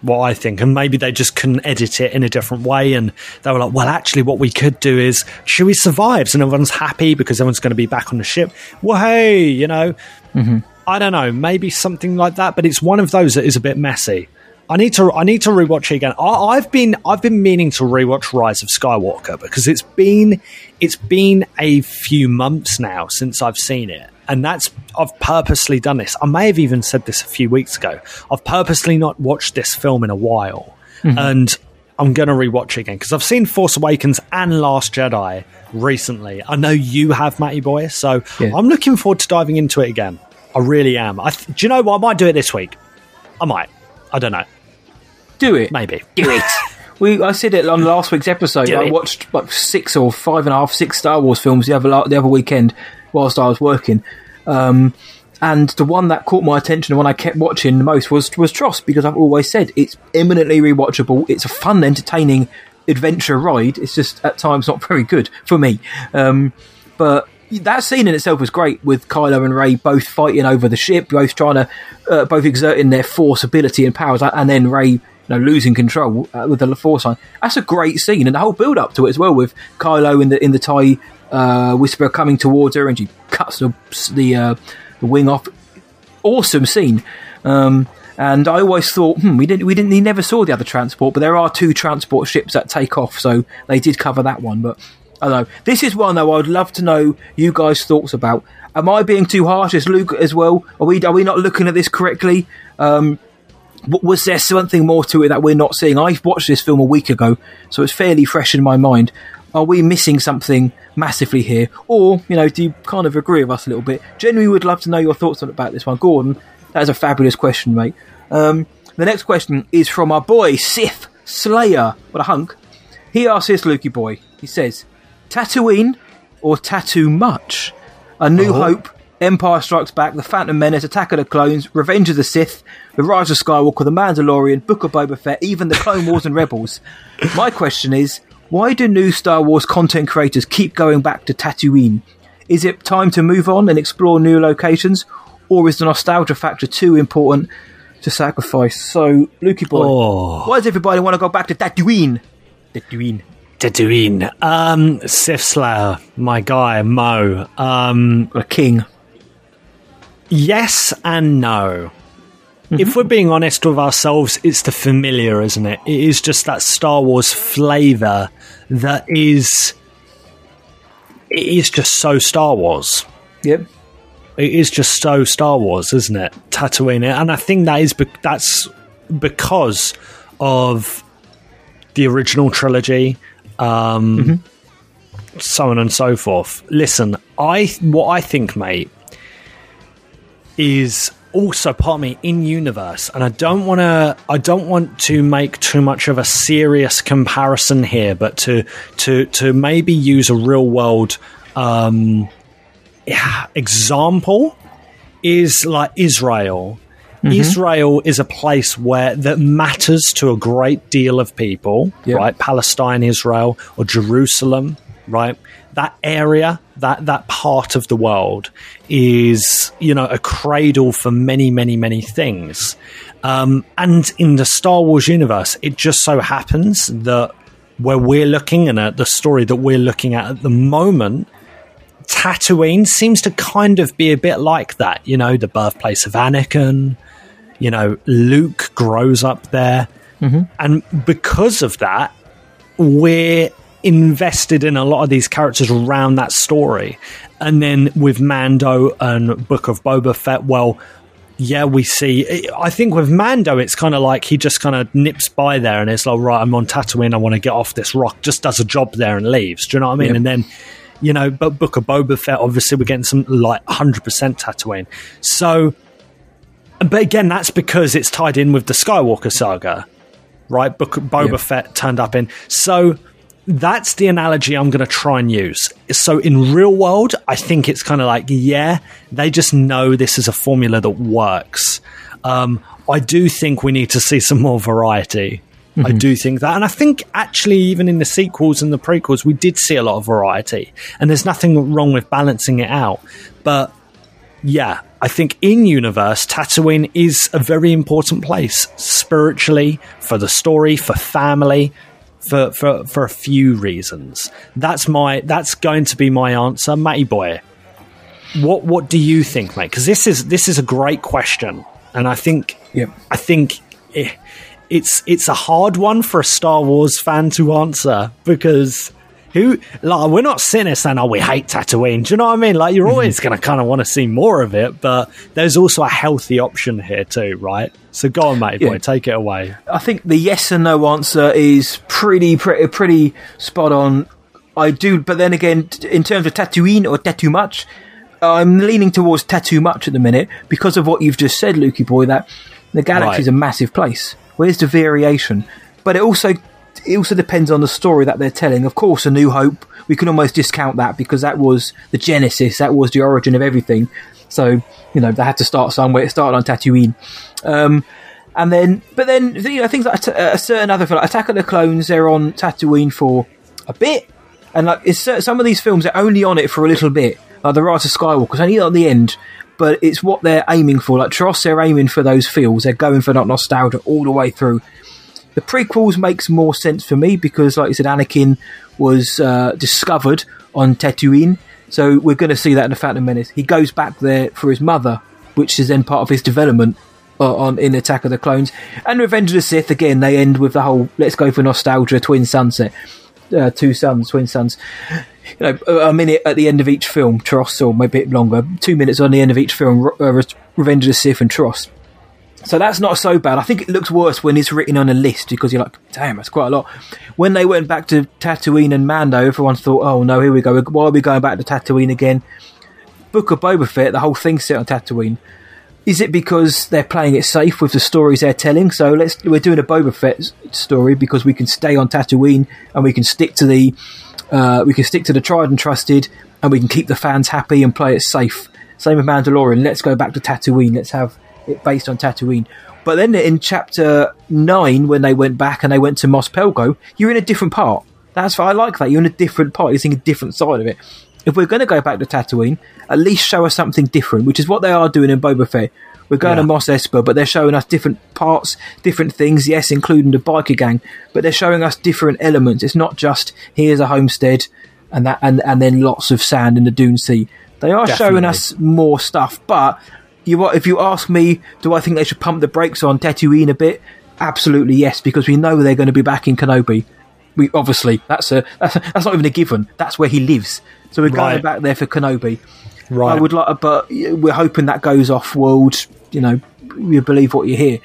Speaker 2: what I think. And maybe they just couldn't edit it in a different way. And they were like, well, actually, what we could do is Chewie survives and everyone's happy because everyone's going to be back on the ship. Well, hey, you know, mm-hmm. I don't know, maybe something like that. But it's one of those that is a bit messy. I need to I need to rewatch it again. I, I've been I've been meaning to rewatch Rise of Skywalker because it's been it's been a few months now since I've seen it, and that's I've purposely done this. I may have even said this a few weeks ago. I've purposely not watched this film in a while,
Speaker 1: Mhm.
Speaker 2: and I'm going to rewatch it again because I've seen Force Awakens and Last Jedi recently. I know you have, Matty Boy, so I'm looking forward to diving into it again. I really am. I th- do you know what? I might do it this week. I might. I don't know.
Speaker 1: Do it.
Speaker 2: Maybe.
Speaker 1: Do it. We I said it on last week's episode.
Speaker 2: Do
Speaker 1: I
Speaker 2: it.
Speaker 1: watched like six or five and a half, six Star Wars films the other the other weekend whilst I was working. Um, and the one that caught my attention, the one I kept watching the most was was TROS because I've always said it's eminently rewatchable. It's a fun, entertaining adventure ride. It's just at times not very good for me. Um, but that scene in itself was great with Kylo and Rey both fighting over the ship, both trying to, uh, both exerting their force ability and powers, and then Rey, know, losing control uh, with the force sign. That's a great scene, and the whole build up to it as well, with Kylo in the in the tie uh, whisper coming towards her, and she cuts the the, uh, the wing off. Awesome scene. Um, and I always thought, hmm, we didn't, we didn't, he never saw the other transport, but there are two transport ships that take off, so they did cover that one. But I don't know. This is one though. I'd love to know you guys' thoughts about. Am I being too harsh as Luke as well? Are we are we not looking at this correctly? Um, was there something more to it that we're not seeing? I watched this film a week ago, so it's fairly fresh in my mind. Are we missing something massively here, or you know, do you kind of agree with us a little bit? Genuinely, would love to know your thoughts on about this one, Gordon. That is a fabulous question, mate. Um, the next question is from our boy Sith Slayer. What a hunk! He asks this, Lukey boy. He says, Tatooine or Tattoo Much? A New Hope, Empire Strikes Back, The Phantom Menace, Attack of the Clones, Revenge of the Sith, The Rise of Skywalker, The Mandalorian, Book of Boba Fett, even The Clone Wars and Rebels. My question is, why do new Star Wars content creators keep going back to Tatooine? Is it time to move on and explore new locations, or is the nostalgia factor too important to sacrifice? So, Lukey boy,
Speaker 2: Oh.
Speaker 1: why does everybody want to go back to Tatooine? Tatooine.
Speaker 2: Tatooine. Um, Sith Slayer, my guy, Mo. Um,
Speaker 1: a king.
Speaker 2: Yes and no. If we're being honest with ourselves, it's the familiar, isn't it? It is just that Star Wars flavour that is. It is just so Star Wars.
Speaker 1: Yep.
Speaker 2: It is just so Star Wars, isn't it? Tatooine, and I think that is be- that's because of the original trilogy, um, so on and so forth. Listen, I what I think, mate, is also part of me in universe, and I don't want to. I don't want to make too much of a serious comparison here, but to to to maybe use a real world um, yeah, example is like Israel.
Speaker 1: Mhm.
Speaker 2: Israel is a place where that matters to a great deal of people,
Speaker 1: Yeah.
Speaker 2: right? Palestine, Israel, or Jerusalem, right? That area, that that part of the world is, you know, a cradle for many, many, many things. Um, and in the Star Wars universe, it just so happens that where we're looking and at the story that we're looking at at the moment, Tatooine seems to kind of be a bit like that. You know, the birthplace of Anakin. You know, Luke grows up there. And because of that, we're invested in a lot of these characters around that story. And then with Mando and Book of Boba Fett, well, yeah, we see. I think with Mando, it's kind of like he just kind of nips by there and it's like, right, I'm on Tatooine. I want to get off this rock. Just does a job there and leaves. Do you know what I mean?
Speaker 1: Yep.
Speaker 2: And then, you know, but Book of Boba Fett, obviously, we're getting some like 100% Tatooine. So, but again, that's because it's tied in with the Skywalker saga, right? Book of Boba
Speaker 1: Yeah.
Speaker 2: Fett turned up in. So that's the analogy I'm going to try and use. So in real world, I think it's kind of like, yeah, they just know this is a formula that works. Um, I do think we need to see some more variety. I do think that. And I think actually, even in the sequels and the prequels, we did see a lot of variety. And there's nothing wrong with balancing it out. But yeah, I think in universe, Tatooine is a very important place spiritually, for the story, for family, for for for a few reasons. That's my that's going to be my answer, Matty boy. What what do you think, mate? Because this is this is a great question, and I think
Speaker 1: Yep.
Speaker 2: I think it, it's it's a hard one for a Star Wars fan to answer because who like we're not there saying oh we hate Tatooine. Do you know what I mean? Like you're mm-hmm. always going to kind of want to see more of it, but there's also a healthy option here too, right? So go on, mate, boy, take it away.
Speaker 1: I think the yes and no answer is pretty, pretty, pretty spot on. I do, but then again, in terms of Tatooine or Tattoo Much, I'm leaning towards Tattoo Much at the minute because of what you've just said, Lukey boy. That the galaxy is
Speaker 2: Right.
Speaker 1: a massive place. Where's the variation? But it also it also depends on the story that they're telling. Of course, A New Hope, we can almost discount that because that was the genesis, that was the origin of everything. So, you know, they had to start somewhere. It started on Tatooine. Um, and then, but then, you know, things like a, certain other film, like Attack of the Clones, they're on Tatooine for a bit. And like, it's, some of these films are only on it for a little bit. Like The Rise of Skywalker, it's only at the end. But it's what they're aiming for. Like TROS, they're aiming for those feels. They're going for that nostalgia all the way through. The prequels makes more sense for me because, like you said, Anakin was uh, discovered on Tatooine. So we're going to see that in the Phantom Menace. He goes back there for his mother, which is then part of his development uh, on in Attack of the Clones. And Revenge of the Sith again. They end with the whole "Let's go for nostalgia." Twin sunset, uh, two sons, twin sons. You know, a minute at the end of each film, TROS, or maybe a bit longer. Two minutes on the end of each film, uh, Revenge of the Sith and TROS. So that's not so bad. I think it looks worse when it's written on a list because you're like, damn, that's quite a lot. When they went back to Tatooine and Mando, everyone thought, oh no, here we go. Why are we going back to Tatooine again? Book of Boba Fett, the whole thing's set on Tatooine. Is it because they're playing it safe with the stories they're telling? So let's we're doing a Boba Fett story because we can stay on Tatooine and we can stick to the uh, we can stick to the tried and trusted and we can keep the fans happy and play it safe. Same with Mandalorian. Let's go back to Tatooine. Let's have based on Tatooine. But then in chapter nine, when they went back and they went to Mos Pelgo, you're in a different part. That's why I like that. You're in a different part. You're seeing a different side of it. If we're going to go back to Tatooine, at least show us something different, which is what they are doing in Boba Fett. We're going
Speaker 2: Yeah.
Speaker 1: to Mos Espa, but they're showing us different parts, different things. Yes, including the biker gang, but they're showing us different elements. It's not just here's a homestead and that, and and then lots of sand in the Dune Sea. They are showing us more stuff, but you what if you ask me, do I think they should pump the brakes on Tatooine a bit? Absolutely yes, because we know they're going to be back in Kenobi. We obviously that's a that's, that's not even a given. That's where he lives. So we're going
Speaker 2: Right.
Speaker 1: back there for Kenobi.
Speaker 2: Right.
Speaker 1: I would like, but we're hoping that goes off world. You know, you believe what you hear.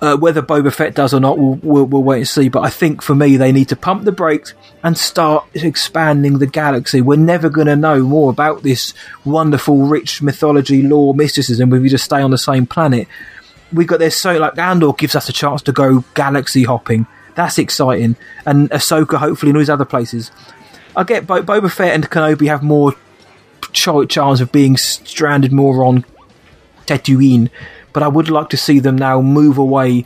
Speaker 1: Uh, whether Boba Fett does or not, we'll, we'll, we'll wait and see. But I think for me, they need to pump the brakes and start expanding the galaxy. We're never going to know more about this wonderful, rich mythology, lore, mysticism if we just stay on the same planet. We got this so like Andor gives us a chance to go galaxy hopping. That's exciting, and Ahsoka hopefully and all these other places. I get Bo- Boba Fett and Kenobi have more ch- chance of being stranded more on Tatooine, but I would like to see them now move away.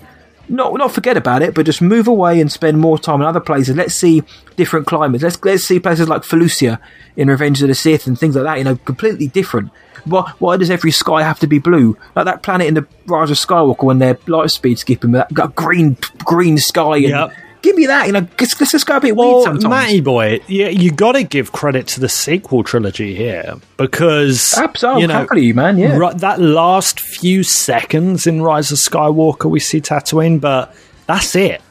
Speaker 1: Not not forget about it, but just move away and spend more time in other places. Let's see different climates. Let's let's see places like Felucia in Revenge of the Sith and things like that. You know, completely different. Why, why does every sky have to be blue? Like that planet in the Rise of Skywalker when they're light speed skipping, that green green sky. And
Speaker 2: Yep.
Speaker 1: Give me that. You know, let's, let's just go a bit weird
Speaker 2: Well,
Speaker 1: sometimes.
Speaker 2: Matty boy, you, you got to give credit to the sequel trilogy here because
Speaker 1: Absolutely, oh,
Speaker 2: you know,
Speaker 1: happily, man, yeah.
Speaker 2: ri- that last few seconds in Rise of Skywalker, we see Tatooine, but that's it.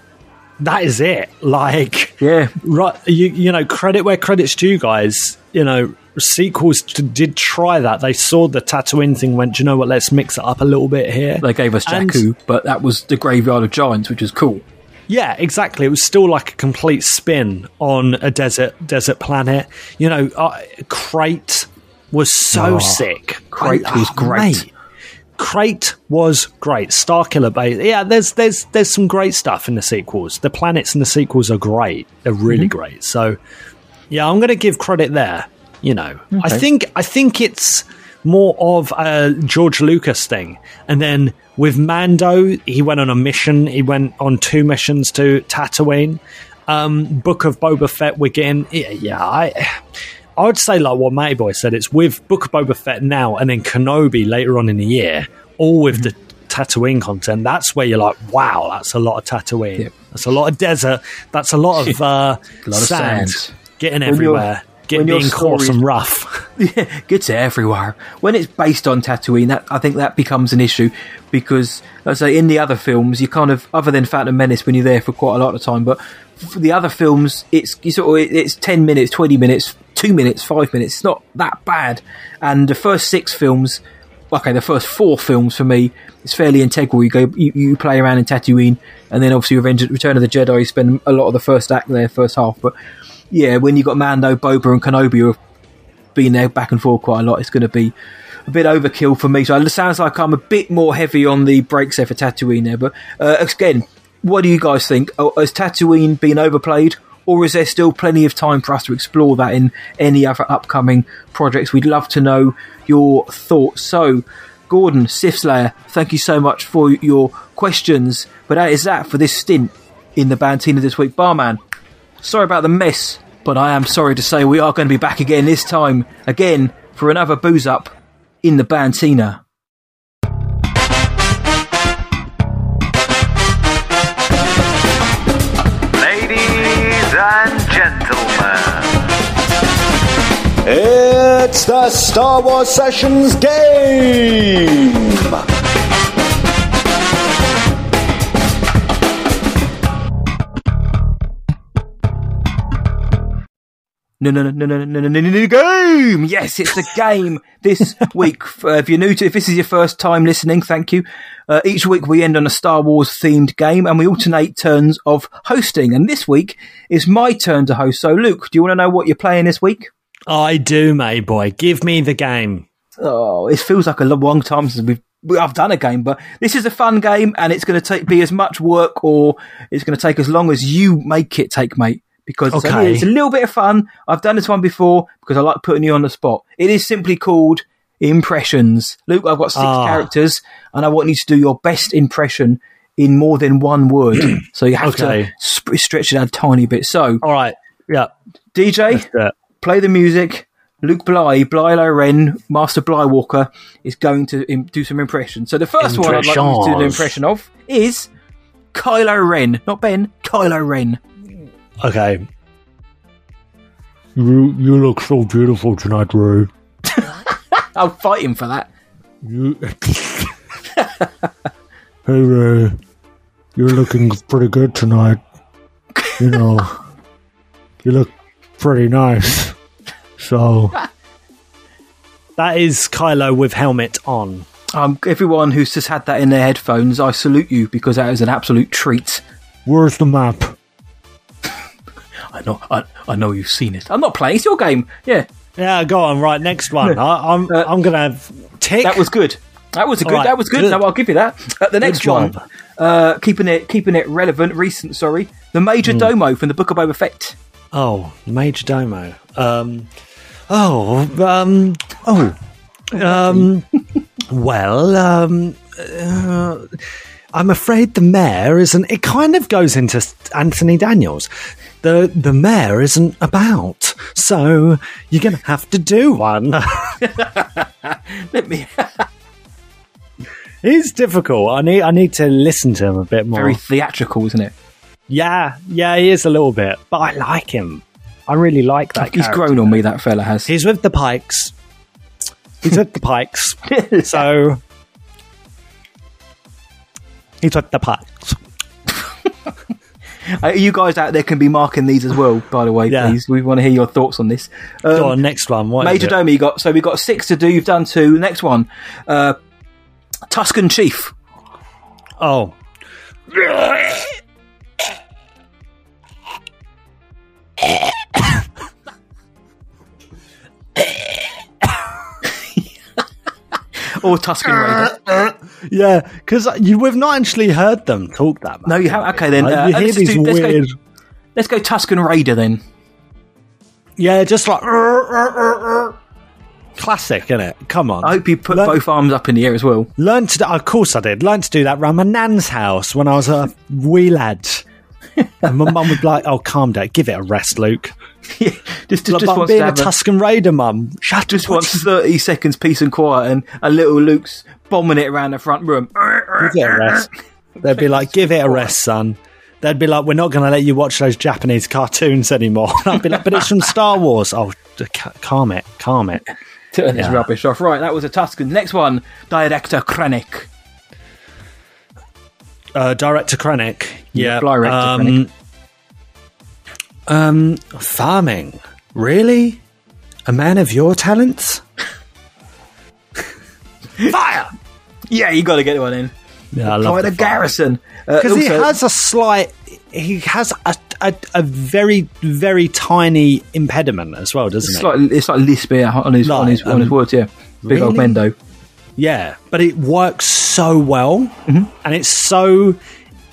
Speaker 2: That is it. Like,
Speaker 1: yeah,
Speaker 2: right. You you know, credit where credit's due, guys. You know, sequels t- did try that. They saw the Tatooine thing. Went, "Do you know what? Let's mix it up a little bit here.
Speaker 1: They gave us
Speaker 2: And-
Speaker 1: Jakku, but that was the Graveyard of Giants, which is cool.
Speaker 2: Yeah, exactly. It was still like a complete spin on a desert desert planet. You know, uh, Crait was so
Speaker 1: Oh,
Speaker 2: sick.
Speaker 1: Crait
Speaker 2: I-
Speaker 1: was
Speaker 2: oh,
Speaker 1: great.
Speaker 2: mate, Crait was great. Starkiller Base. Yeah, there's there's there's some great stuff in the sequels. The planets in the sequels are great. They're really
Speaker 1: Mhm.
Speaker 2: great. So, yeah, I'm going to give credit there. You know, I think I think it's more of a George Lucas thing, and then with Mando, he went on a mission. He went on two missions to Tatooine. Um, Book of Boba Fett, we're getting yeah. I I would say like what Matty Boy said. It's with Book of Boba Fett now, and then Kenobi later on in the year, all with the Tatooine content. That's where you're like, wow, that's a lot of Tatooine. That's a lot of desert. That's a lot of uh,
Speaker 1: A lot of
Speaker 2: sand,
Speaker 1: sand.
Speaker 2: getting everywhere, getting
Speaker 1: when
Speaker 2: being coarse and rough.
Speaker 1: yeah, gets everywhere. When it's based on Tatooine, that I think that becomes an issue because, let's say, in the other films, you kind of, other than Phantom Menace, when you're there for quite a lot of time, but for the other films, it's you sort of, it's ten minutes, twenty minutes, two minutes, five minutes. It's not that bad. And the first six films, okay, the first four films for me, it's fairly integral. You go, you, you play around in Tatooine, and then obviously Revenge, Return of the Jedi. You spend a lot of the first act there, first half, but. Yeah, when you've got Mando, Boba, and Kenobi who have been there back and forth quite a lot, it's going to be a bit overkill for me. So it sounds like I'm a bit more heavy on the brakes there for Tatooine there. But uh, again, what do you guys think? Oh, Has Tatooine been overplayed, or is there still plenty of time for us to explore that in any other upcoming projects? We'd love to know your thoughts. So, Gordon, Sith Slayer, thank you so much for your questions. But that is that for this stint in the Bantina this week. Barman, sorry about the mess, but I am sorry to say we are going to be back again this time, again, for another booze up in the Bantina.
Speaker 8: Ladies and gentlemen,
Speaker 9: It's the Star Wars Sessions game!
Speaker 1: No, no, no, no, no, no, no, no, no, game! Yes, it's a game this week. Uh, if you're new to, if this is your first time listening, thank you. Uh, each week we end on a Star Wars themed game and we alternate turns of hosting. And this week is my turn to host. So, Luke, do you want to know what you're playing this week?
Speaker 2: I do, mate boy. Give me the game.
Speaker 1: Oh, it feels like a long time since we've I've done a game, but this is a fun game, and it's going to take be as much work, or it's going to take as long as you make it take, mate. Because it's,
Speaker 2: Okay.
Speaker 1: only- it's a little bit of fun. I've done this one before because I like putting you on the spot. It is simply called impressions. Luke, I've got six
Speaker 2: Ah.
Speaker 1: characters, and I want you to do your best impression in more than one word. so you have
Speaker 2: Okay.
Speaker 1: to sp- stretch it out a tiny bit. So,
Speaker 2: All right. Yeah.
Speaker 1: DJ, play the music. Luke Bly, Bly Loren, Master Blywalker is going to Im- do some impressions. So the first one I'd like you to do an impression of is Kylo Ren, not Ben. Kylo Ren.
Speaker 2: Okay. You you look so beautiful tonight, Rey.
Speaker 1: I'll fight him for that.
Speaker 2: You Hey Rey. You're looking pretty good tonight. You know. you look pretty nice. So That is Kylo with helmet on.
Speaker 1: Um, everyone who's just had that in their headphones, I salute you because that is an absolute treat.
Speaker 2: Where's the map?
Speaker 1: I know, I, I know you've seen it. I'm not playing. It's your game. Yeah,
Speaker 2: Yeah, go on. Right, next one. I, I'm I'm gonna have tick.
Speaker 1: that was good. That was a good.
Speaker 2: Right,
Speaker 1: that was good.
Speaker 2: good.
Speaker 1: No, I'll give you that. Uh, the next one, uh, keeping it keeping it relevant, recent. Sorry, the Major
Speaker 2: Hmm.
Speaker 1: Domo from the Book of Boba Fett.
Speaker 2: Oh, Major Domo. Um, oh, um, oh, um, well, um, uh, I'm afraid the mayor isn't. It kind of goes into Anthony Daniels. The the mayor isn't about, so you're gonna have to do one.
Speaker 1: Let me.
Speaker 2: He's difficult. I need I need to listen to him a bit more.
Speaker 1: Very theatrical, isn't it?
Speaker 2: yeah, yeah, he is a little bit, but I like him. I really like that.
Speaker 1: He's
Speaker 2: character.
Speaker 1: grown on me. That fella has.
Speaker 2: He's with the Pikes. He's with the Pikes. so he's with the Pikes.
Speaker 1: Uh, you guys out there can be marking these as well. By the way,
Speaker 2: Yeah.
Speaker 1: please. We want to hear your thoughts on this. Um,
Speaker 2: Go on, next one. What is
Speaker 1: Major
Speaker 2: it?
Speaker 1: Domo, you got so we've got six to do. You've done two. Next one, uh, Tusken Chief.
Speaker 2: Oh.
Speaker 1: or Tusken Raider.
Speaker 2: Yeah, because you we've not actually heard them talk that much.
Speaker 1: No, you have. Okay, then
Speaker 2: Uh,
Speaker 1: uh,
Speaker 2: you
Speaker 1: let's,
Speaker 2: hear these
Speaker 1: do- let's
Speaker 2: weird.
Speaker 1: go. Let's go Tusken Raider then.
Speaker 2: Yeah, just like classic, isn't it? Come on.
Speaker 1: I hope you put
Speaker 2: Learn-
Speaker 1: both arms up in the air as well.
Speaker 2: Learned to, of course I did. Learned to do that around my nan's house when I was a wee lad. and my mum would be like, "Oh, calm down, give it a rest, Luke."
Speaker 1: just, just,
Speaker 2: Like,
Speaker 1: just wants
Speaker 2: being
Speaker 1: to
Speaker 2: a
Speaker 1: have a,
Speaker 2: Tusken Raider, mum. Shut
Speaker 1: just
Speaker 2: up.
Speaker 1: wants thirty seconds peace and quiet, and a little Luke's bombing it around the front room.
Speaker 2: Give it a rest. They'd be like, "Give it a rest, son." They'd be like, "We're not going to let you watch those Japanese cartoons anymore." And I'd be like, "But it's from Star Wars." Oh, calm it, calm it.
Speaker 1: Turn this rubbish off. Right, that was a Tusken. Next one, Director Krennic.
Speaker 2: Uh, Director Krennic, yeah,
Speaker 1: Director
Speaker 2: um,
Speaker 1: Krennic.
Speaker 2: um, farming, really? A man of your talents? Fire!
Speaker 1: Yeah, you got to get one in.
Speaker 2: Yeah, I love the fire.
Speaker 1: garrison. Uh,
Speaker 2: because he has a slight he has a, a, a very very tiny impediment as well doesn't
Speaker 1: It's
Speaker 2: it
Speaker 1: like it's like lisp yeah, on his on
Speaker 2: Like,
Speaker 1: his on his
Speaker 2: um,
Speaker 1: words. Yeah, big old? Mendo.
Speaker 2: Yeah but it works so well
Speaker 1: Mm-hmm.
Speaker 2: and it's so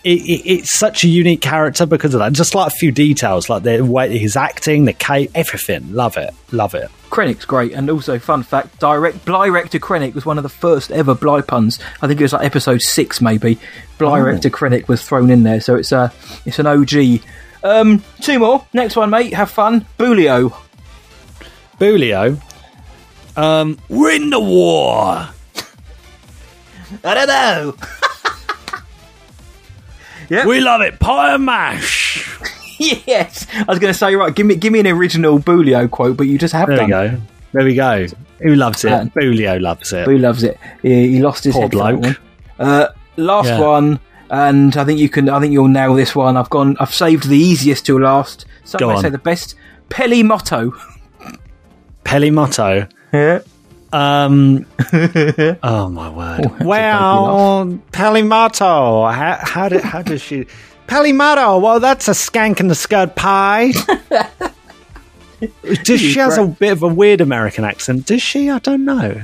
Speaker 2: it, it, it's such a unique character because of that. Just like a few details, like the way his acting, the cape, everything. Love it, love it.
Speaker 1: Krennic's great, and also fun fact: direct Blyrek to Krennic was one of the first ever Bly puns. I think it was like episode six, maybe. Blyrek
Speaker 2: Oh.
Speaker 1: Krennic was thrown in there, so it's a it's an OG. Um, two more. Next one, mate. Have fun. Bulio.
Speaker 2: Bulio. Um, we're in the war.
Speaker 1: I don't know. yeah,
Speaker 2: We love it. Pie and mash.
Speaker 1: yes. I was going to say right. Give me give me an original Bulio quote, but you just have
Speaker 2: There
Speaker 1: done.
Speaker 2: we go. There we go. Who loves it?
Speaker 1: Uh,
Speaker 2: Bulio loves it.
Speaker 1: Who loves it? He, he lost his
Speaker 2: Poor
Speaker 1: head. for
Speaker 2: bloke.
Speaker 1: Uh, last
Speaker 2: Yeah.
Speaker 1: one, and I think you can. I think you'll nail this one. I've gone. I've saved the easiest to last. Some
Speaker 2: Go
Speaker 1: may
Speaker 2: on.
Speaker 1: say the best. Peli motto.
Speaker 2: Peli Motto.
Speaker 1: Yeah.
Speaker 2: Um. oh my word. well, Palimato, How, how did how does she? Palimato, Well, that's a skank in the skirt pie. does she has a bit of a weird American accent? Does she? I don't know.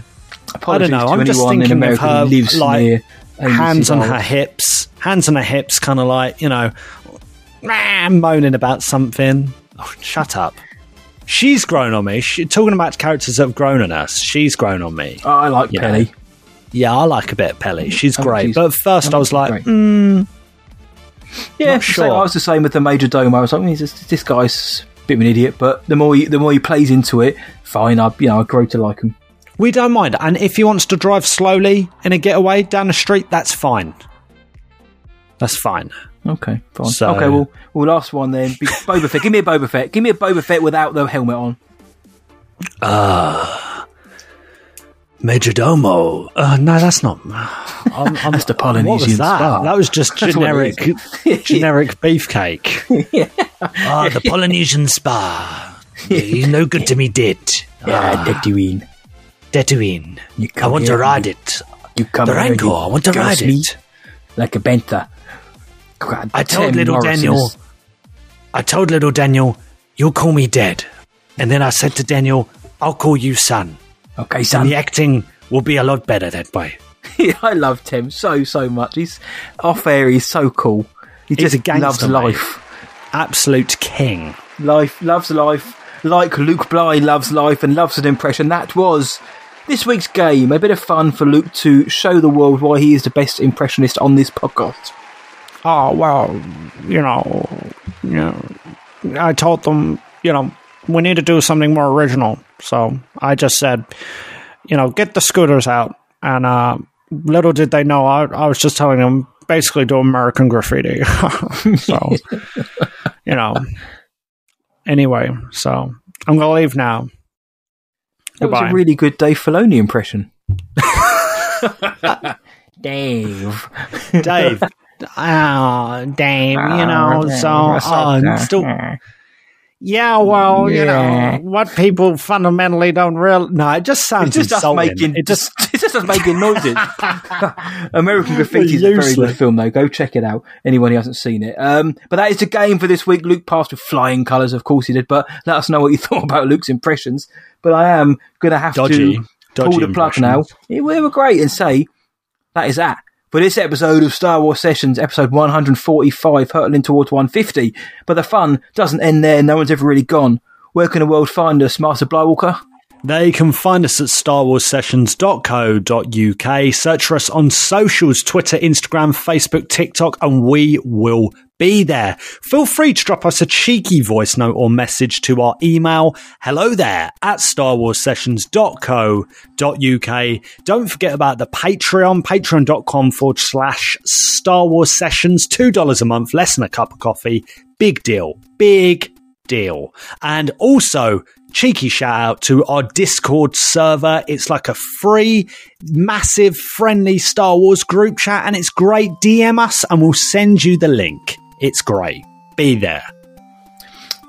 Speaker 2: I don't know. I'm just
Speaker 1: anyone in
Speaker 2: thinking of her
Speaker 1: lives
Speaker 2: like hands on her hips, hands on her hips, kind of like you know, "Rah," moaning about something. Oh, shut up. She's grown on me. She, talking about characters that have grown on us, she's grown on me.
Speaker 1: Oh, I like
Speaker 2: You
Speaker 1: Peli.
Speaker 2: know. Yeah, I like a bit of Peli. She's
Speaker 1: Oh,
Speaker 2: great.
Speaker 1: she's-
Speaker 2: but at first, I was like, mm,
Speaker 1: Yeah, sure. I was the same with the Major domo. I was like, "Mm, this, this guy's a bit of an idiot, but the more he, the more he plays into it, fine. I you know I grow to like him.
Speaker 2: we don't mind. And if he wants to drive slowly in a getaway down the street, that's fine. That's fine.
Speaker 1: Okay, fine.
Speaker 2: So-
Speaker 1: Okay, well, well, last one then. Be- Boba Fett. Give me a Boba Fett. Give me a Boba Fett without the helmet on.
Speaker 2: Ah, Major Domo. Uh, no, that's not. I'm, I'm,
Speaker 1: That's the
Speaker 2: What was that?
Speaker 1: spa.
Speaker 2: That was just generic, generic beefcake. Ah, the Polynesian spa. He's no good to me, dead.
Speaker 1: Yeah, Tatooine.
Speaker 2: Tatooine. I want to ride
Speaker 1: you-
Speaker 2: it.
Speaker 1: You come
Speaker 2: The Rancor. I want to ride
Speaker 1: me
Speaker 2: it.
Speaker 1: like a bantha. God,
Speaker 2: I told little Daniel. I told little Daniel, you'll call me dead. And then I said to Daniel, I'll call you son.
Speaker 1: Okay,
Speaker 2: And
Speaker 1: son.
Speaker 2: the acting will be a lot better that way.
Speaker 1: I love Tim so so much. He's off air. He's so cool. He
Speaker 2: He's
Speaker 1: just
Speaker 2: a gangster,
Speaker 1: loves
Speaker 2: mate.
Speaker 1: life.
Speaker 2: Absolute king.
Speaker 1: Life loves life. Like Luke Bly loves life and loves an impression. That was this week's game. A bit of fun for Luke to show the world why he is the best impressionist on this podcast.
Speaker 2: Oh, well, you know, you know, I told them, you know, we need to do something more original. So I just said, you know, get the scooters out. And uh, little did they know, I, I was just telling them basically do American graffiti. so, you know, anyway, so I'm going to leave now.
Speaker 1: That was
Speaker 2: Goodbye.
Speaker 1: a really good Dave Filoni impression. Dave.
Speaker 2: Dave. Oh, Dave, you know, so uh, still, yeah, well, you know, what people fundamentally don't real. No, it just sounds
Speaker 1: It's just us
Speaker 2: insulting.
Speaker 1: making
Speaker 2: it just
Speaker 1: it's just us making noises. American Graffiti is a very good film, though. Go check it out. Anyone who hasn't seen it. Um, but that is the game for this week. Luke passed with flying colours, of course he did. But let us know what you thought about Luke's impressions. But I am going to have
Speaker 2: Dodgy.
Speaker 1: to
Speaker 2: Dodgy
Speaker 1: pull the plug now.
Speaker 2: impressions.
Speaker 1: Yeah, We were great and say that is that. For this episode of Star Wars Sessions, episode 145, hurtling towards 150. But the fun doesn't end there. No one's ever really gone. Where can the world find us, Master Blywalker?
Speaker 2: They can find us at starwarssessions.co.uk. Search for us on socials Twitter, Instagram, Facebook, TikTok, and we will be there. Feel free to drop us a cheeky voice note or message to our email, hello there at starwarssessions.co.uk. Don't forget about the Patreon, patreon.com forward slash Star Wars Sessions, $2 a month, less than a cup of coffee. Big deal. Big deal. And also, cheeky shout out to our Discord server. It's like a free, massive, friendly Star Wars group chat, and it's great. DM us and we'll send you the link. It's great. Be there.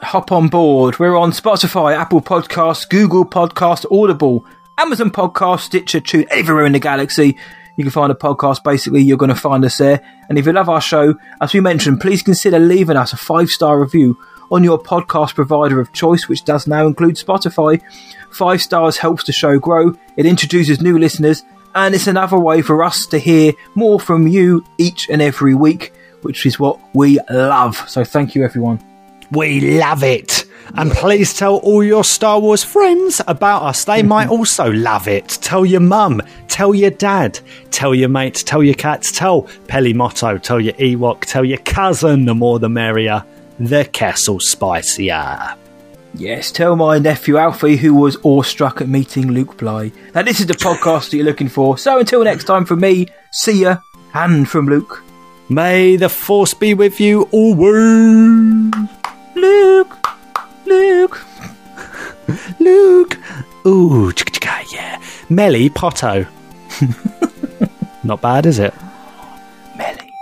Speaker 1: hop on board. We're on Spotify, Apple Podcasts, Google Podcast, Audible, Amazon Podcast, Stitcher, Tune, everywhere in the galaxy. You can find a podcast. Basically, you're going to find us there. And if you love our show, as we mentioned, please consider leaving us a five star review on your podcast provider of choice, which does now include Spotify. Five stars helps the show grow. It introduces new listeners, and it's another way for us to hear more from you each and every week. Which is what we love. So thank you, everyone.
Speaker 2: We love it. And please tell all your Star Wars friends about us. They might also love it. Tell your mum, tell your dad, tell your mates, tell your cats, tell Peli Motto, tell your Ewok, tell your cousin, the more the merrier. The Castle Spicier.
Speaker 1: Yes, tell my nephew Alfie, who was awestruck at meeting Luke Bly, that this is the podcast that you're looking for. So until next time, from me, see ya, and from Luke.
Speaker 2: May the Force be with you always.
Speaker 1: Luke, Luke,
Speaker 2: Luke. Ooh, yeah. Melly Potto. Not bad, is it?
Speaker 1: Melly.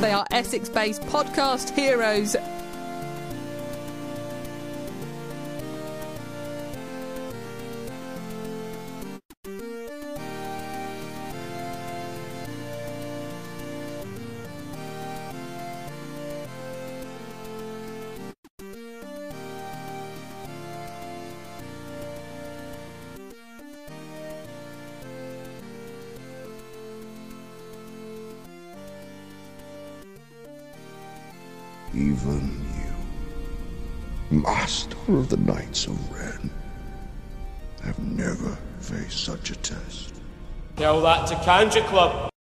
Speaker 10: They are Essex based podcast heroes.
Speaker 11: Master of the Knights of Ren, have never faced such a test.
Speaker 12: Tell that to Kanjiklub.